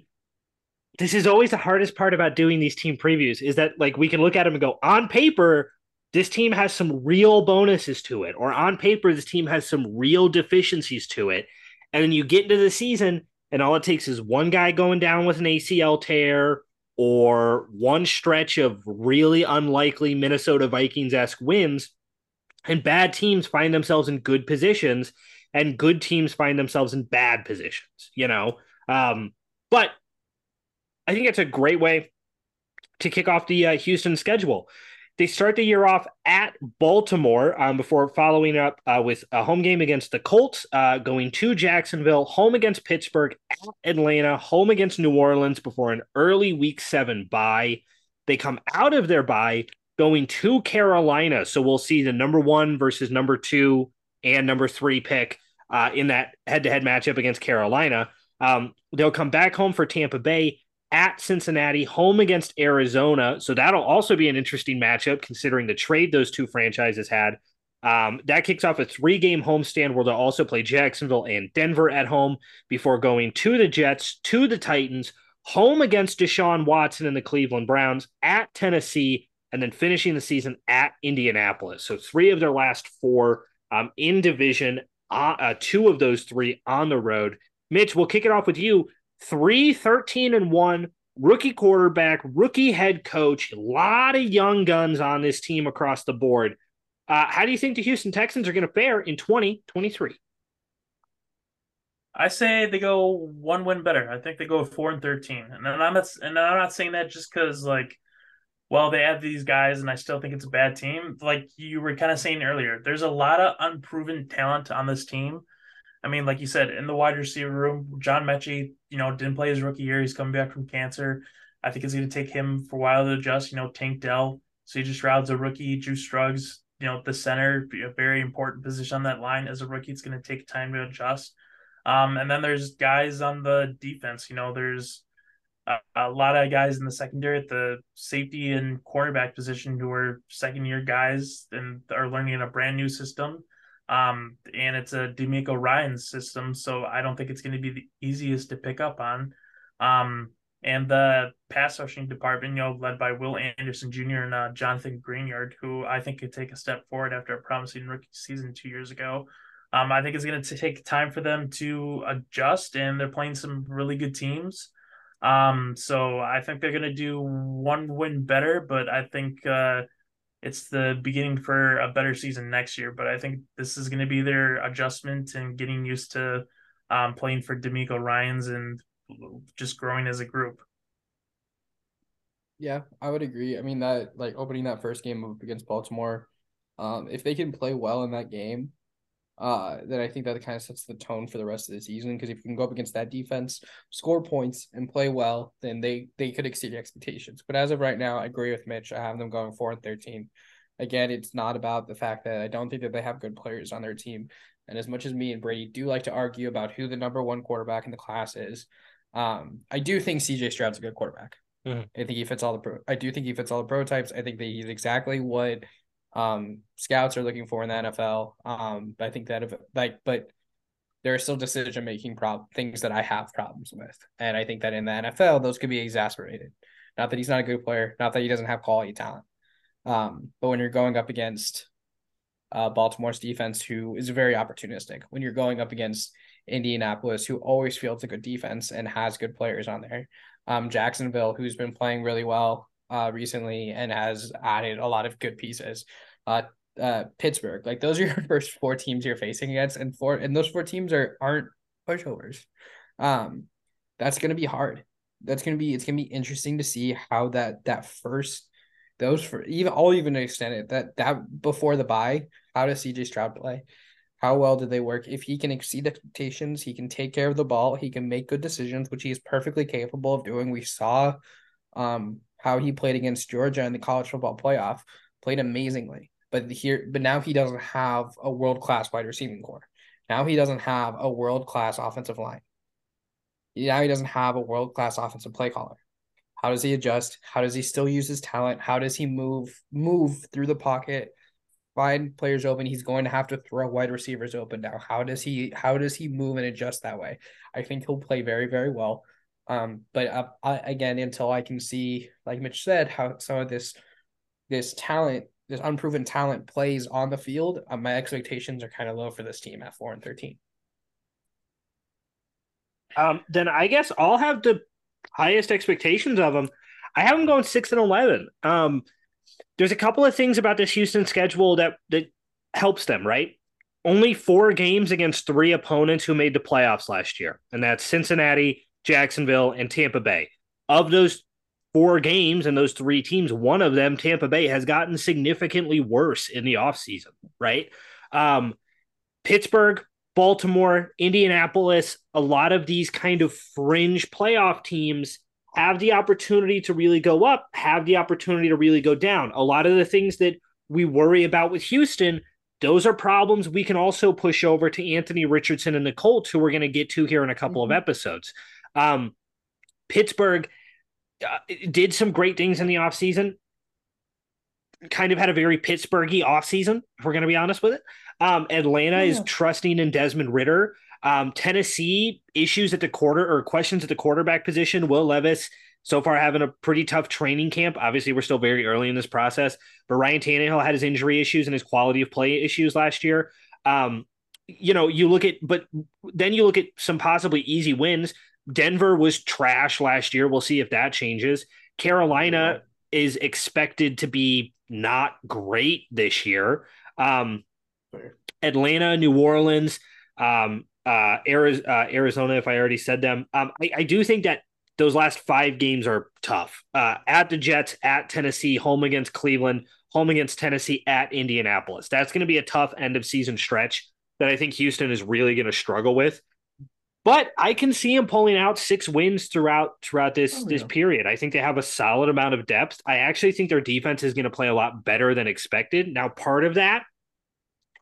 This is always the hardest part about doing these team previews is that like we can look at them and go on paper this team has some real bonuses to it or on paper this team has some real deficiencies to it and then you get into the season and all it takes is one guy going down with an ACL tear or one stretch of really unlikely Minnesota Vikings esque wins, and bad teams find themselves in good positions, and good teams find themselves in bad positions, you know? Um, but I think it's a great way to kick off the uh, Houston schedule. They start the year off at Baltimore um, before following up uh, with a home game against the Colts, uh, going to Jacksonville, home against Pittsburgh, at Atlanta, home against New Orleans before an early week seven bye. They come out of their bye going to Carolina. So we'll see the number one versus number two and number three pick uh, in that head to head matchup against Carolina. Um, they'll come back home for Tampa Bay at Cincinnati, home against Arizona. So that'll also be an interesting matchup considering the trade those two franchises had. Um, that kicks off a three game homestand where they'll also play Jacksonville and Denver at home before going to the Jets, to the Titans, home against Deshaun Watson and the Cleveland Browns, at Tennessee, and then finishing the season at Indianapolis. So three of their last four um, in division, uh, uh, two of those three on the road. Mitch, we'll kick it off with you. Three, 13 and 1, rookie quarterback, rookie head coach, a lot of young guns on this team across the board. Uh, how do you think the Houston Texans are going to fare in 2023? I say they go one win better. I think they go four and thirteen, and I'm not and I'm not saying that just because like, well, they have these guys, and I still think it's a bad team. Like you were kind of saying earlier, there's a lot of unproven talent on this team I mean, like you said, in the wide receiver room, John Metchie, you know, didn't play his rookie year. He's coming back from cancer. I think it's going to take him for a while to adjust. You know, Tank Dell, so you just Stroud's a rookie. Juice Scruggs, you know, the center, a very important position on that line as a rookie. It's going to take time to adjust. Um, and then there's guys on the defense. You know, there's a, a, lot of guys in the secondary at the safety and cornerback position who are second year guys and are learning in a brand new system. Um, and it's a DeMeco Ryan system, so I don't think it's going to be the easiest to pick up on. Um, and the pass rushing department, you know, led by Will Anderson Jr. and uh, Jonathan Greenard, who I think could take a step forward after a promising rookie season two years ago. Um, I think it's going to take time for them to adjust, and they're playing some really good teams. Um, so I think they're going to do one win better, but I think uh, it's the beginning for a better season next year. But I think this is going to be their adjustment and getting used to um, playing for DeMeco Ryans and just growing as a group. Yeah, I would agree. I mean that like opening that first game up against Baltimore, um, if they can play well in that game, uh, then I think that kind of sets the tone for the rest of the season. Because if you can go up against that defense, score points, and play well, then they they could exceed expectations. But as of right now, I agree with Mitch. I have them going four and thirteen. Again, it's not about the fact that I don't think that they have good players on their team. And as much as me and Brady do like to argue about who the number one quarterback in the class is, um, I do think CJ Stroud's a good quarterback. Mhm. I think he fits all the pro. I do think he fits all the prototypes. I think that he's exactly what um scouts are looking for in the NFL. Um, I think that if like, but there are still decision making problems, things that I have problems with, and I think that in the NFL those could be exacerbated. Not that he's not a good player, not that he doesn't have quality talent, um, but when you're going up against uh, Baltimore's defense, who is very opportunistic, when you're going up against Indianapolis, who always fields a good defense and has good players on there, um, Jacksonville, who's been playing really well uh, recently and has added a lot of good pieces. Uh, uh, Pittsburgh, like those are your first four teams you're facing against, and four and those four teams are aren't pushovers. Um, that's gonna be hard. That's gonna be it's gonna be interesting to see how that that first those for even I'll even extend it that that before the bye, how does CJ Stroud play? How well did they work? If he can exceed expectations, he can take care of the ball, he can make good decisions, which he is perfectly capable of doing. We saw um how he played against Georgia in the college football playoff, played amazingly. But here but now he doesn't have a world class wide receiving corps. Now he doesn't have a world class offensive line. Now he doesn't have a world class offensive play caller. How does he adjust? How does he still use his talent? How does he move move through the pocket? Find players open. He's going to have to throw wide receivers open now. How does he how does he move and adjust that way? I think he'll play very very well. Um, but uh, I, again, until I can see, like Mitch said, how some of this this talent, this unproven talent, plays on the field, uh, my expectations are kind of low for this team at four and thirteen. Um, then I guess I'll have the highest expectations of them. I have them going six and eleven. Um, there's a couple of things about this Houston schedule that that helps them, right? Only four games against three opponents who made the playoffs last year, and that's Cincinnati, Jacksonville, and Tampa Bay. Of those four games and those three teams, one of them, Tampa Bay, has gotten significantly worse in the offseason, right? Um, Pittsburgh, Baltimore, Indianapolis, a lot of these kind of fringe playoff teams have the opportunity to really go up, have the opportunity to really go down. A lot of the things that we worry about with Houston, those are problems we can also push over to Anthony Richardson and the Colts, who we're going to get to here in a couple Mhm. of episodes. Um, Pittsburgh uh, did some great things in the offseason. Kind of had a very Pittsburghy offseason, if we're going to be honest with it. Um, Atlanta is trusting in Desmond Ridder. Um, Tennessee issues at the quarter or questions at the quarterback position. Will Levis so far having a pretty tough training camp. Obviously, we're still very early in this process, but Ryan Tannehill had his injury issues and his quality of play issues last year. Um, you know, you look at, but then you look at some possibly easy wins. Denver was trash last year. We'll see if that changes. Carolina is expected to be not great this year. Um, Atlanta, New Orleans, um, uh, uh, Arizona, if I already said them. Um, I, I do think that those last five games are tough. Uh, at the Jets, at Tennessee, home against Cleveland, home against Tennessee, at Indianapolis. That's going to be a tough end of season stretch that I think Houston is really going to struggle with. But I can see him pulling out six wins throughout throughout this Oh, this period. I think they have a solid amount of depth. I actually think their defense is going to play a lot better than expected. Now, part of that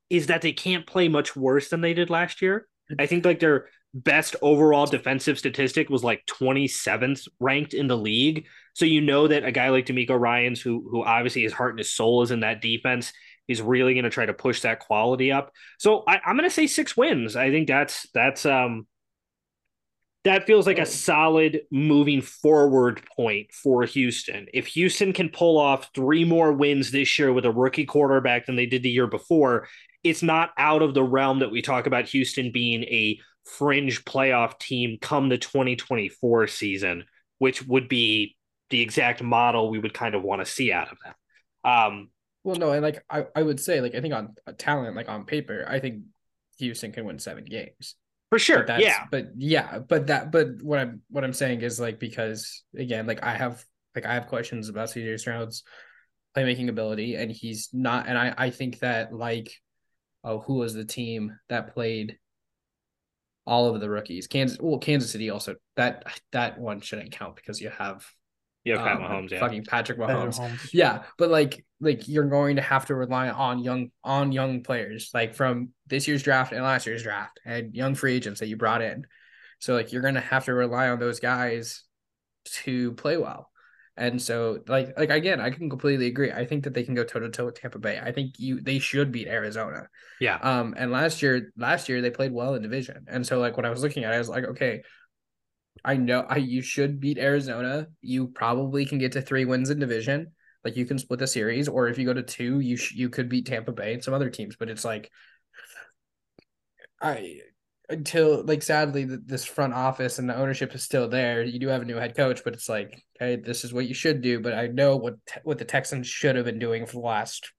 is that they can't play much worse than they did last year. I think like their best overall defensive statistic was like 27th ranked in the league. So you know that a guy like DeMeco Ryans, who who obviously his heart and his soul is in that defense, is really going to try to push that quality up. So I, I'm going to say six wins. I think that's that's um that feels like a solid moving forward point for Houston. If Houston can pull off three more wins this year with a rookie quarterback than they did the year before, it's not out of the realm that we talk about Houston being a fringe playoff team come the 2024 season, which would be the exact model we would kind of want to see out of them. Um, Well, no, and like I, I would say, like I think on uh, talent, like on paper, I think Houston can win seven games. For sure. But Yeah. But yeah, but that, but what I'm what I'm saying is like because again, like I have like I have questions about CJ Stroud's playmaking ability, and he's not. And I I think that like, oh, who was the team that played all of the rookies? Kansas. Well, Kansas City also that that one shouldn't count because you have You have Pat um, Mahomes, yeah. fucking Patrick Patrick Mahomes. Mahomes. Yeah, but like like you're going to have to rely on young on young players like from this year's draft and last year's draft and young free agents that you brought in. So like you're going to have to rely on those guys to play well. And so, like, like again, I can completely agree. I think that they can go toe to toe with Tampa Bay. I think you they should beat Arizona. Yeah. Um, and last year, last year they played well in division, and so like when I was looking at it, I was like, okay, I know I you should beat Arizona. You probably can get to three wins in division. Like you can split the series, or if you go to two, you sh- you could beat Tampa Bay and some other teams. But it's like, I until like sadly this front office and the ownership is still there. You do have a new head coach, but it's like, okay, this is what you should do. But I know what what the Texans should have been doing for the last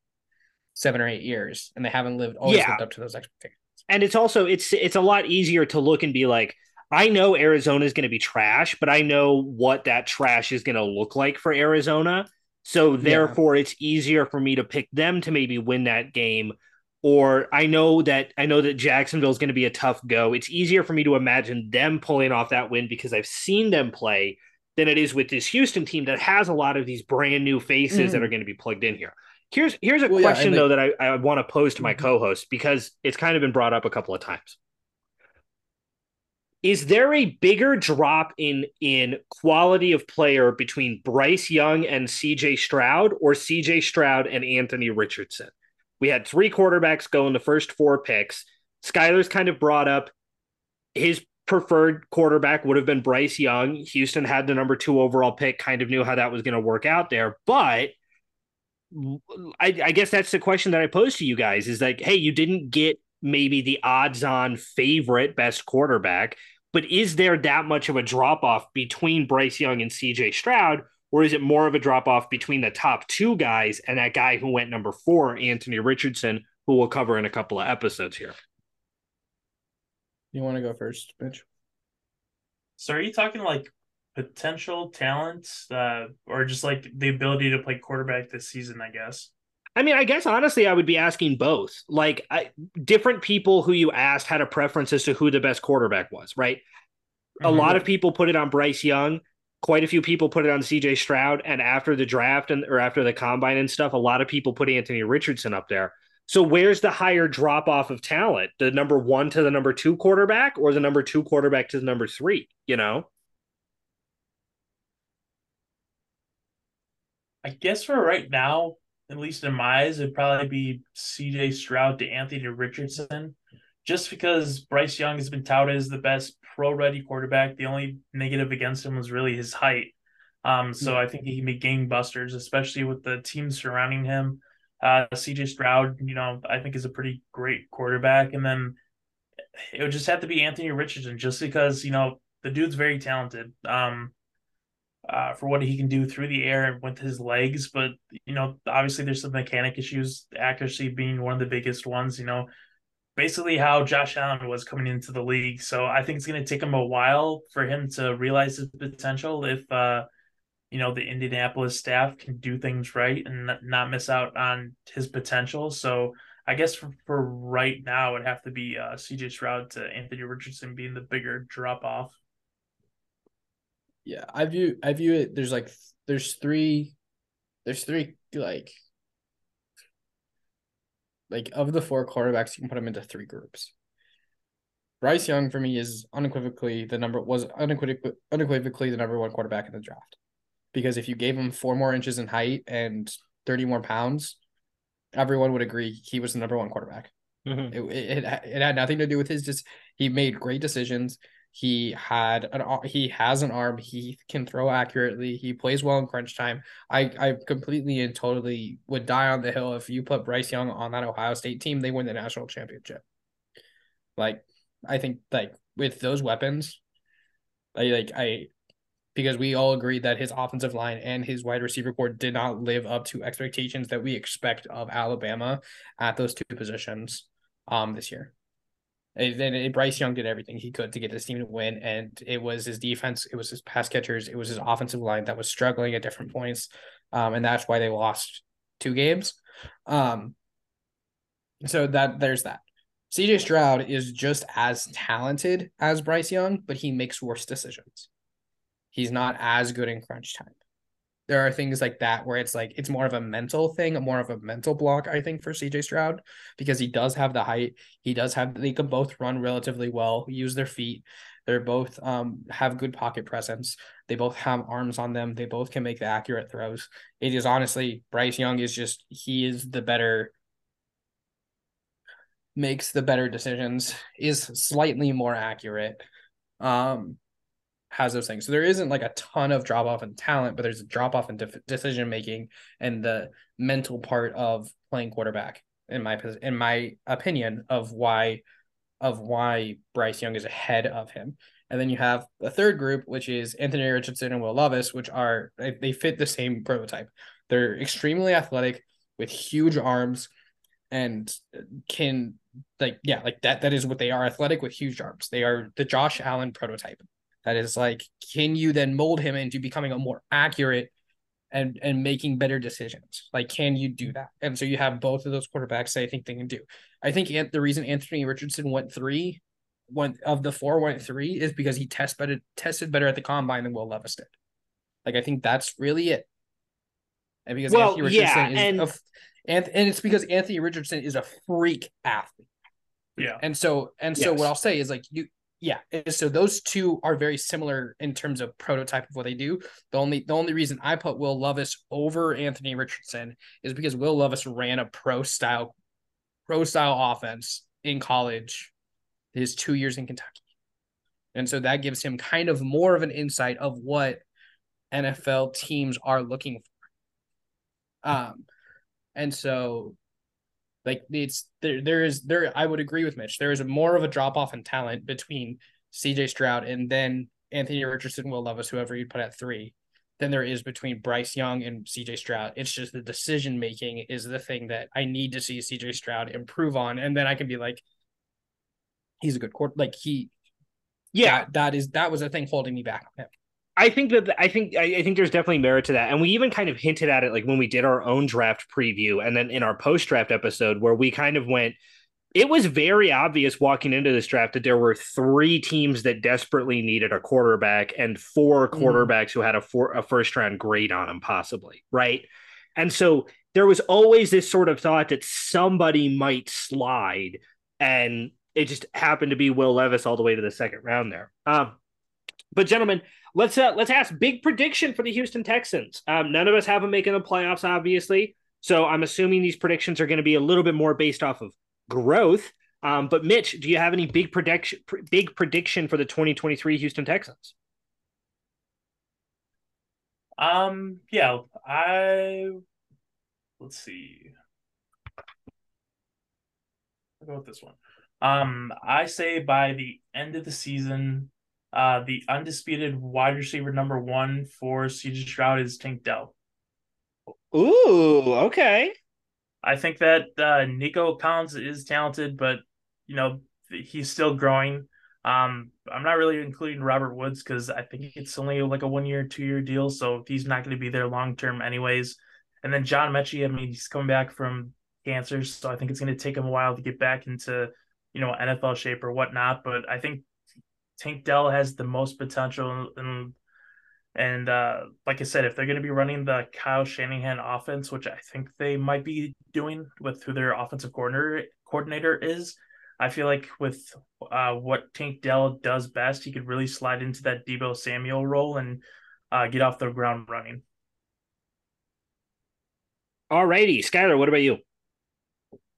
seven or eight years, and they haven't lived always yeah. lived up to those expectations. And it's also it's it's a lot easier to look and be like, I know Arizona is going to be trash, but I know what that trash is going to look like for Arizona. So therefore, yeah. it's easier for me to pick them to maybe win that game or I know that I know that Jacksonville is going to be a tough go. It's easier for me to imagine them pulling off that win because I've seen them play than it is with this Houston team that has a lot of these brand new faces mm-hmm. that are going to be plugged in here. Here's here's a well, question yeah, though that I, I want to pose to my mm-hmm. co-host because it's kind of been brought up a couple of times. Is there a bigger drop in in quality of player between Bryce Young and CJ Stroud or CJ Stroud and Anthony Richardson? We had three quarterbacks go in the first four picks. Skyler's kind of brought up his preferred quarterback would have been Bryce Young. Houston had the number two overall pick, kind of knew how that was going to work out there. But I, I guess that's the question that I posed to you guys is like, hey, you didn't get maybe the odds on favorite best quarterback, but is there that much of a drop off between Bryce Young and CJ Stroud? Or is it more of a drop off between the top two guys and that guy who went number four, Anthony Richardson, who we'll cover in a couple of episodes here? You want to go first, Mitch? So are you talking like potential talents uh, or just like the ability to play quarterback this season, I guess? I mean, I guess honestly, I would be asking both. Like, I, different people who you asked had a preference as to who the best quarterback was, right? Mm-hmm. A lot of people put it on Bryce Young quite a few people put it on CJ Stroud, and after the draft and or after the combine and stuff, a lot of people put Anthony Richardson up there. So where's the higher drop off of talent? The number one to the number two quarterback, or the number two quarterback to the number three? You know. I guess for right now, at least in my eyes, it'd probably be CJ Stroud to Anthony Richardson, just because Bryce Young has been touted as the best pro ready quarterback. The only negative against him was really his height. Um, so I think he can be gangbusters, especially with the team surrounding him. Uh, CJ Stroud, you know, I think is a pretty great quarterback. And then it would just have to be Anthony Richardson, just because, you know, the dude's very talented. Um, uh, for what he can do through the air and with his legs, but you know, obviously there's some mechanic issues, accuracy being one of the biggest ones. You know, basically how Josh Allen was coming into the league. So I think it's going to take him a while for him to realize his potential. If uh, you know the Indianapolis staff can do things right and not miss out on his potential. So I guess for, for right now, it'd have to be uh, C.J. Stroud to Anthony Richardson being the bigger drop off. Yeah, I view I view it. There's like there's three, there's three like like of the four quarterbacks, you can put them into three groups. Bryce Young for me is unequivocally the number was unequivocally unequivocally the number one quarterback in the draft. Because if you gave him four more inches in height and 30 more pounds, everyone would agree he was the number one quarterback. Mm-hmm. It, it, it had nothing to do with his just he made great decisions. He had an he has an arm. He can throw accurately. He plays well in crunch time. I I completely and totally would die on the hill if you put Bryce Young on that Ohio State team. They win the national championship. Like I think like with those weapons, I like I because we all agreed that his offensive line and his wide receiver corps did not live up to expectations that we expect of Alabama at those two positions um this year. Then Bryce Young did everything he could to get this team to win, and it was his defense, it was his pass catchers, it was his offensive line that was struggling at different points, um, and that's why they lost two games. Um, so that there's that. CJ Stroud is just as talented as Bryce Young, but he makes worse decisions. He's not as good in crunch time. There are things like that where it's like it's more of a mental thing, more of a mental block, I think, for CJ Stroud, because he does have the height. He does have they can both run relatively well, use their feet. They're both um have good pocket presence. They both have arms on them. They both can make the accurate throws. It is honestly Bryce Young is just he is the better makes the better decisions, is slightly more accurate. Um has those things. So there isn't like a ton of drop off in talent, but there's a drop off in de- decision making and the mental part of playing quarterback. In my in my opinion, of why of why Bryce Young is ahead of him. And then you have the third group, which is Anthony Richardson and Will Levis, which are they fit the same prototype. They're extremely athletic with huge arms and can like yeah, like that that is what they are athletic with huge arms. They are the Josh Allen prototype. That is like, can you then mold him into becoming a more accurate and and making better decisions? Like, can you do that? And so you have both of those quarterbacks. I think they can do. I think the reason Anthony Richardson went three, one of the four went three, is because he test better tested better at the combine than Will Levis did. Like, I think that's really it. And because well, Anthony Richardson yeah, and... is a, and and it's because Anthony Richardson is a freak athlete. Yeah. And so and so yes. what I'll say is like you yeah so those two are very similar in terms of prototype of what they do. The only the only reason i put will levis over anthony richardson is because will levis ran a pro style pro style offense in college his two years in kentucky. And so that gives him kind of more of an insight of what nfl teams are looking for. Um and so like it's there there is there I would agree with Mitch. There is more of a drop off in talent between CJ Stroud and then Anthony Richardson, Will Levis, whoever you put at three, than there is between Bryce Young and CJ Stroud. It's just the decision making is the thing that I need to see CJ Stroud improve on. And then I can be like, he's a good court. Like he, yeah, that, that is that was a thing holding me back on him. I think that I think I, think there's definitely merit to that, and we even kind of hinted at it like when we did our own draft preview, and then in our post draft episode where we kind of went. It was very obvious walking into this draft that there were three teams that desperately needed a quarterback and four mm. quarterbacks mm. who had a four, a first round grade on them, possibly right. And so there was always this sort of thought that somebody might slide, and it just happened to be Will Levis all the way to the second round there. Um, but gentlemen, let's uh, let's ask big prediction for the Houston Texans. Um, none of us have them making the playoffs, obviously. So I'm assuming these predictions are going to be a little bit more based off of growth. Um, but Mitch, do you have any big prediction big prediction for the 2023 Houston Texans? Um, yeah, I let's see. I'll go with this one. Um, I say by the end of the season, uh, the undisputed wide receiver number one for CJ Stroud is Tank Dell. Ooh, okay. I think that uh, Nico Collins is talented, but you know he's still growing. Um, I'm not really including Robert Woods because I think it's only like a one year, two year deal, so he's not going to be there long term, anyways. And then John Metchie, I mean, he's coming back from cancer, so I think it's going to take him a while to get back into you know NFL shape or whatnot. But I think Tank Dell has the most potential and and uh, like I said, if they're going to be running the Kyle Shanahan offense, which I think they might be doing with who their offensive coordinator coordinator is, I feel like with uh, what Tank Dell does best, he could really slide into that Deebo Samuel role and uh, get off the ground running. All righty, Skylar, what about you?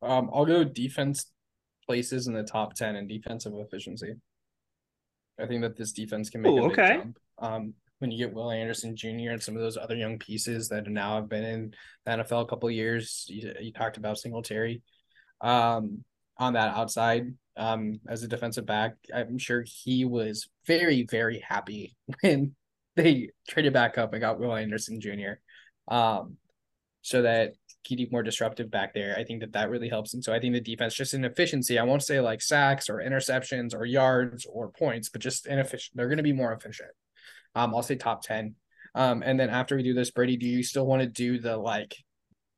Um, I'll go defense places in the top ten and defensive efficiency. I think that this defense can make Ooh, a big okay. jump. Um, when you get Will Anderson Jr. and some of those other young pieces that now have been in the NFL a couple years, you, you, talked about Singletary. Um, on that outside, um, as a defensive back, I'm sure he was very, very happy when they traded back up and got Will Anderson Jr. Um, so that more disruptive back there. I think that that really helps. And so I think the defense just in efficiency, I won't say like sacks or interceptions or yards or points, but just inefficient. They're going to be more efficient. Um, I'll say top 10. Um, and then after we do this, Brady, do you still want to do the like,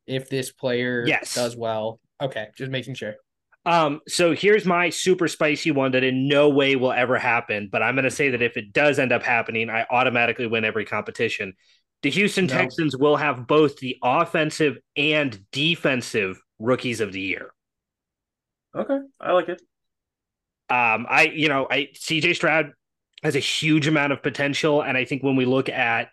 if this player yes. does well? Okay. Just making sure. Um, so here's my super spicy one that in no way will ever happen, but I'm going to say that if it does end up happening, I automatically win every competition The Houston No. Texans will have both the offensive and defensive rookies of the year. Okay, I like it. Um, I, you know, I CJ Stroud has a huge amount of potential, and I think when we look at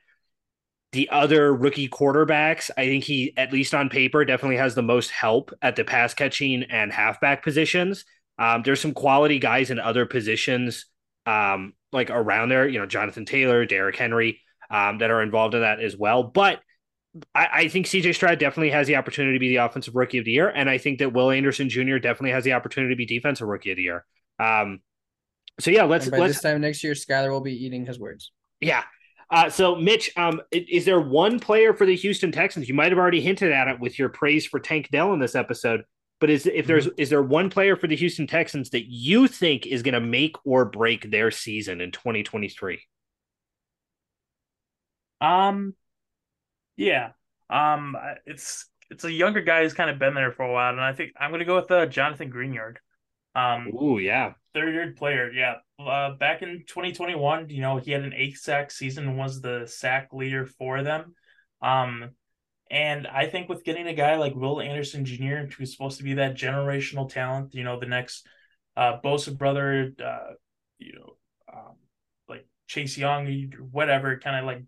the other rookie quarterbacks, I think he, at least on paper, definitely has the most help at the pass catching and halfback positions. Um, there's some quality guys in other positions, um, like around there, you know, Jonathan Taylor, Derrick Henry, um, that are involved in that as well. But I, I think CJ Stroud definitely has the opportunity to be the offensive rookie of the year, and I think that Will Anderson Jr. definitely has the opportunity to be defensive rookie of the year. Um, so yeah, let's by let's this time next year, Skyler will be eating his words. yeah. Uh, so Mitch, um, is there one player for the Houston Texans? You might have already hinted at it with your praise for Tank Dell in this episode, but is if there's is there one player for the Houston Texans that you think is going to make or break their season in 2023? Um, yeah. Um, it's it's a younger guy who's kind of been there for a while, and I think I'm gonna go with uh, Jonathan Greenard. Um, Ooh, yeah. third year player, yeah. Uh, back in 2021, you know, he had an eight sack season and was the sack leader for them. Um, and I think with getting a guy like Will Anderson Jr., who's supposed to be that generational talent, you know, the next uh Bosa brother, uh, you know, um, like Chase Young, whatever, kind of like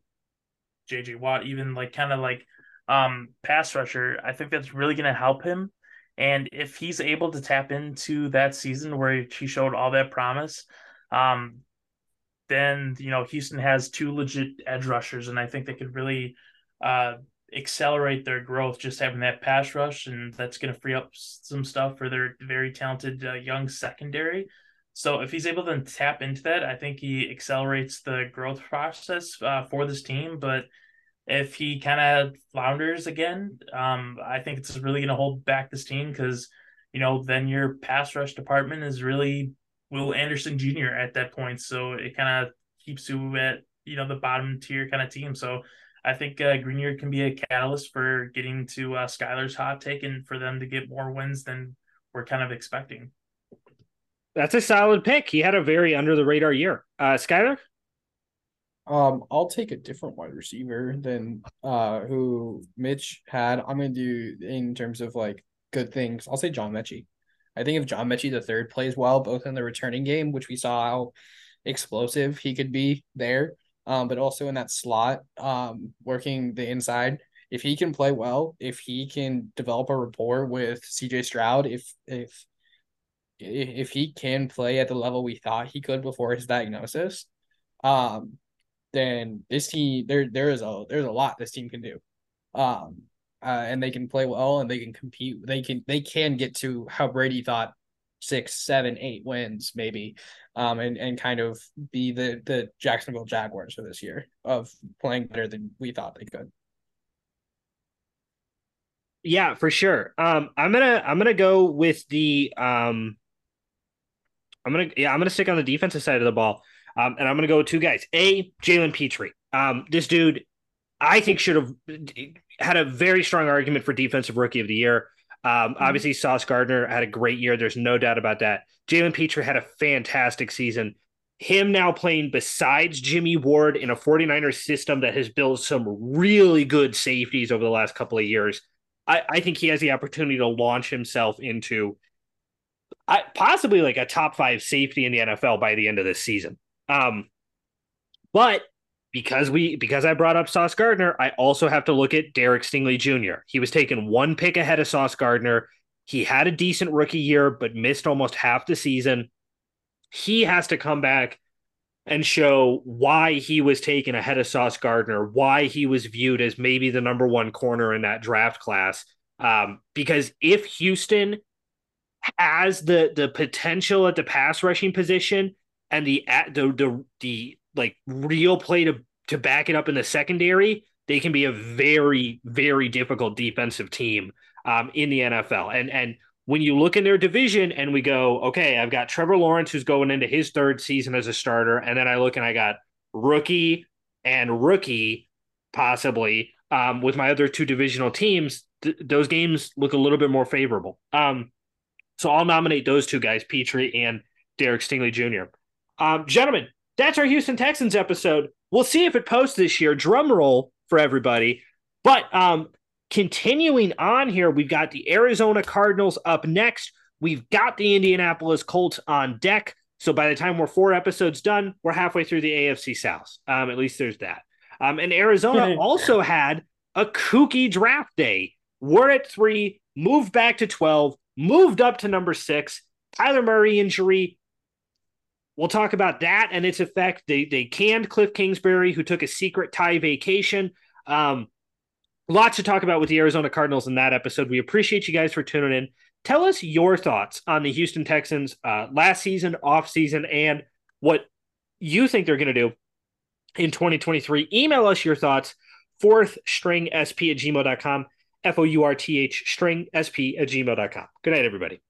JJ Watt, even like kind of like um pass rusher, I think that's really gonna help him. And if he's able to tap into that season where he showed all that promise, um, then you know Houston has two legit edge rushers, and I think they could really uh accelerate their growth just having that pass rush, and that's going to free up some stuff for their very talented uh, young secondary. So if he's able to tap into that, I think he accelerates the growth process uh, for this team. But if he kind of flounders again, um, I think it's really going to hold back this team because you know then your pass rush department is really Will Anderson Jr. at that point, so it kind of keeps you at you know the bottom tier kind of team. So I think uh, Greenard can be a catalyst for getting to uh, Skyler's hot take and for them to get more wins than we're kind of expecting. That's a solid pick. He had a very under the radar year. Uh, Skyler? Um, I'll take a different wide receiver than uh who Mitch had. I'm gonna do in terms of like good things. I'll say John Metchie. I think if John Metchie the third plays well, both in the returning game, which we saw how explosive he could be there, um, but also in that slot, um, working the inside. If he can play well, if he can develop a rapport with CJ Stroud, if if if he can play at the level we thought he could before his diagnosis, um, then this team there there is a there's a lot this team can do. Um uh, and they can play well and they can compete. They can they can get to how Brady thought six, seven, eight wins maybe, um, and and kind of be the the Jacksonville Jaguars for this year of playing better than we thought they could. Yeah, for sure. Um, I'm gonna I'm gonna go with the um, I'm gonna yeah I'm gonna stick on the defensive side of the ball. Um, and I'm gonna go with two guys. A Jalen Pitre. Um, this dude, I think should have had a very strong argument for defensive rookie of the year. Um, obviously Sauce Gardner had a great year. There's no doubt about that. Jalen Pitre had a fantastic season. Him now playing besides Jimmy Ward in a 49ers system that has built some really good safeties over the last couple of years. I, I think he has the opportunity to launch himself into I, possibly like a top five safety in the NFL by the end of this season. Um, but because we because I brought up Sauce Gardner, I also have to look at Derek Stingley Jr. He was taken one pick ahead of Sauce Gardner. He had a decent rookie year, but missed almost half the season. He has to come back and show why he was taken ahead of Sauce Gardner, why he was viewed as maybe the number one corner in that draft class. Um, because if Houston has the the potential at the pass rushing position and the at the the, the like real play to to back it up in the secondary, they can be a very very difficult defensive team um, in the NFL. And and when you look in their division and we go, okay, I've got Trevor Lawrence who's going into his third season as a starter, and then I look and I got rookie and rookie possibly um, with my other two divisional teams. Th- those games look a little bit more favorable. Um, so I'll nominate those two guys, Pitre and Derek Stingley Jr. Um, gentlemen, that's our Houston Texans episode. We'll see if it posts this year. Drum roll. for everybody. But um, continuing on here, we've got the Arizona Cardinals up next. We've got the Indianapolis Colts on deck. So by the time we're four episodes done, we're halfway through the AFC South. Um, at least there's that. Um, and Arizona also had a kooky draft day. We're at three, moved back to 12, moved up to number six. Kyler Murray injury. We'll talk about that and its effect. They they canned Cliff Kingsbury, who took a secret Thai vacation. Um, lots to talk about with the Arizona Cardinals in that episode. We appreciate you guys for tuning in. Tell us your thoughts on the Houston Texans uh, last season, off season, and what you think they're going to do in 2023. Email us your thoughts, fourth string sp at gmail.com, F O U R T H string sp at gmail.com. Good night, everybody.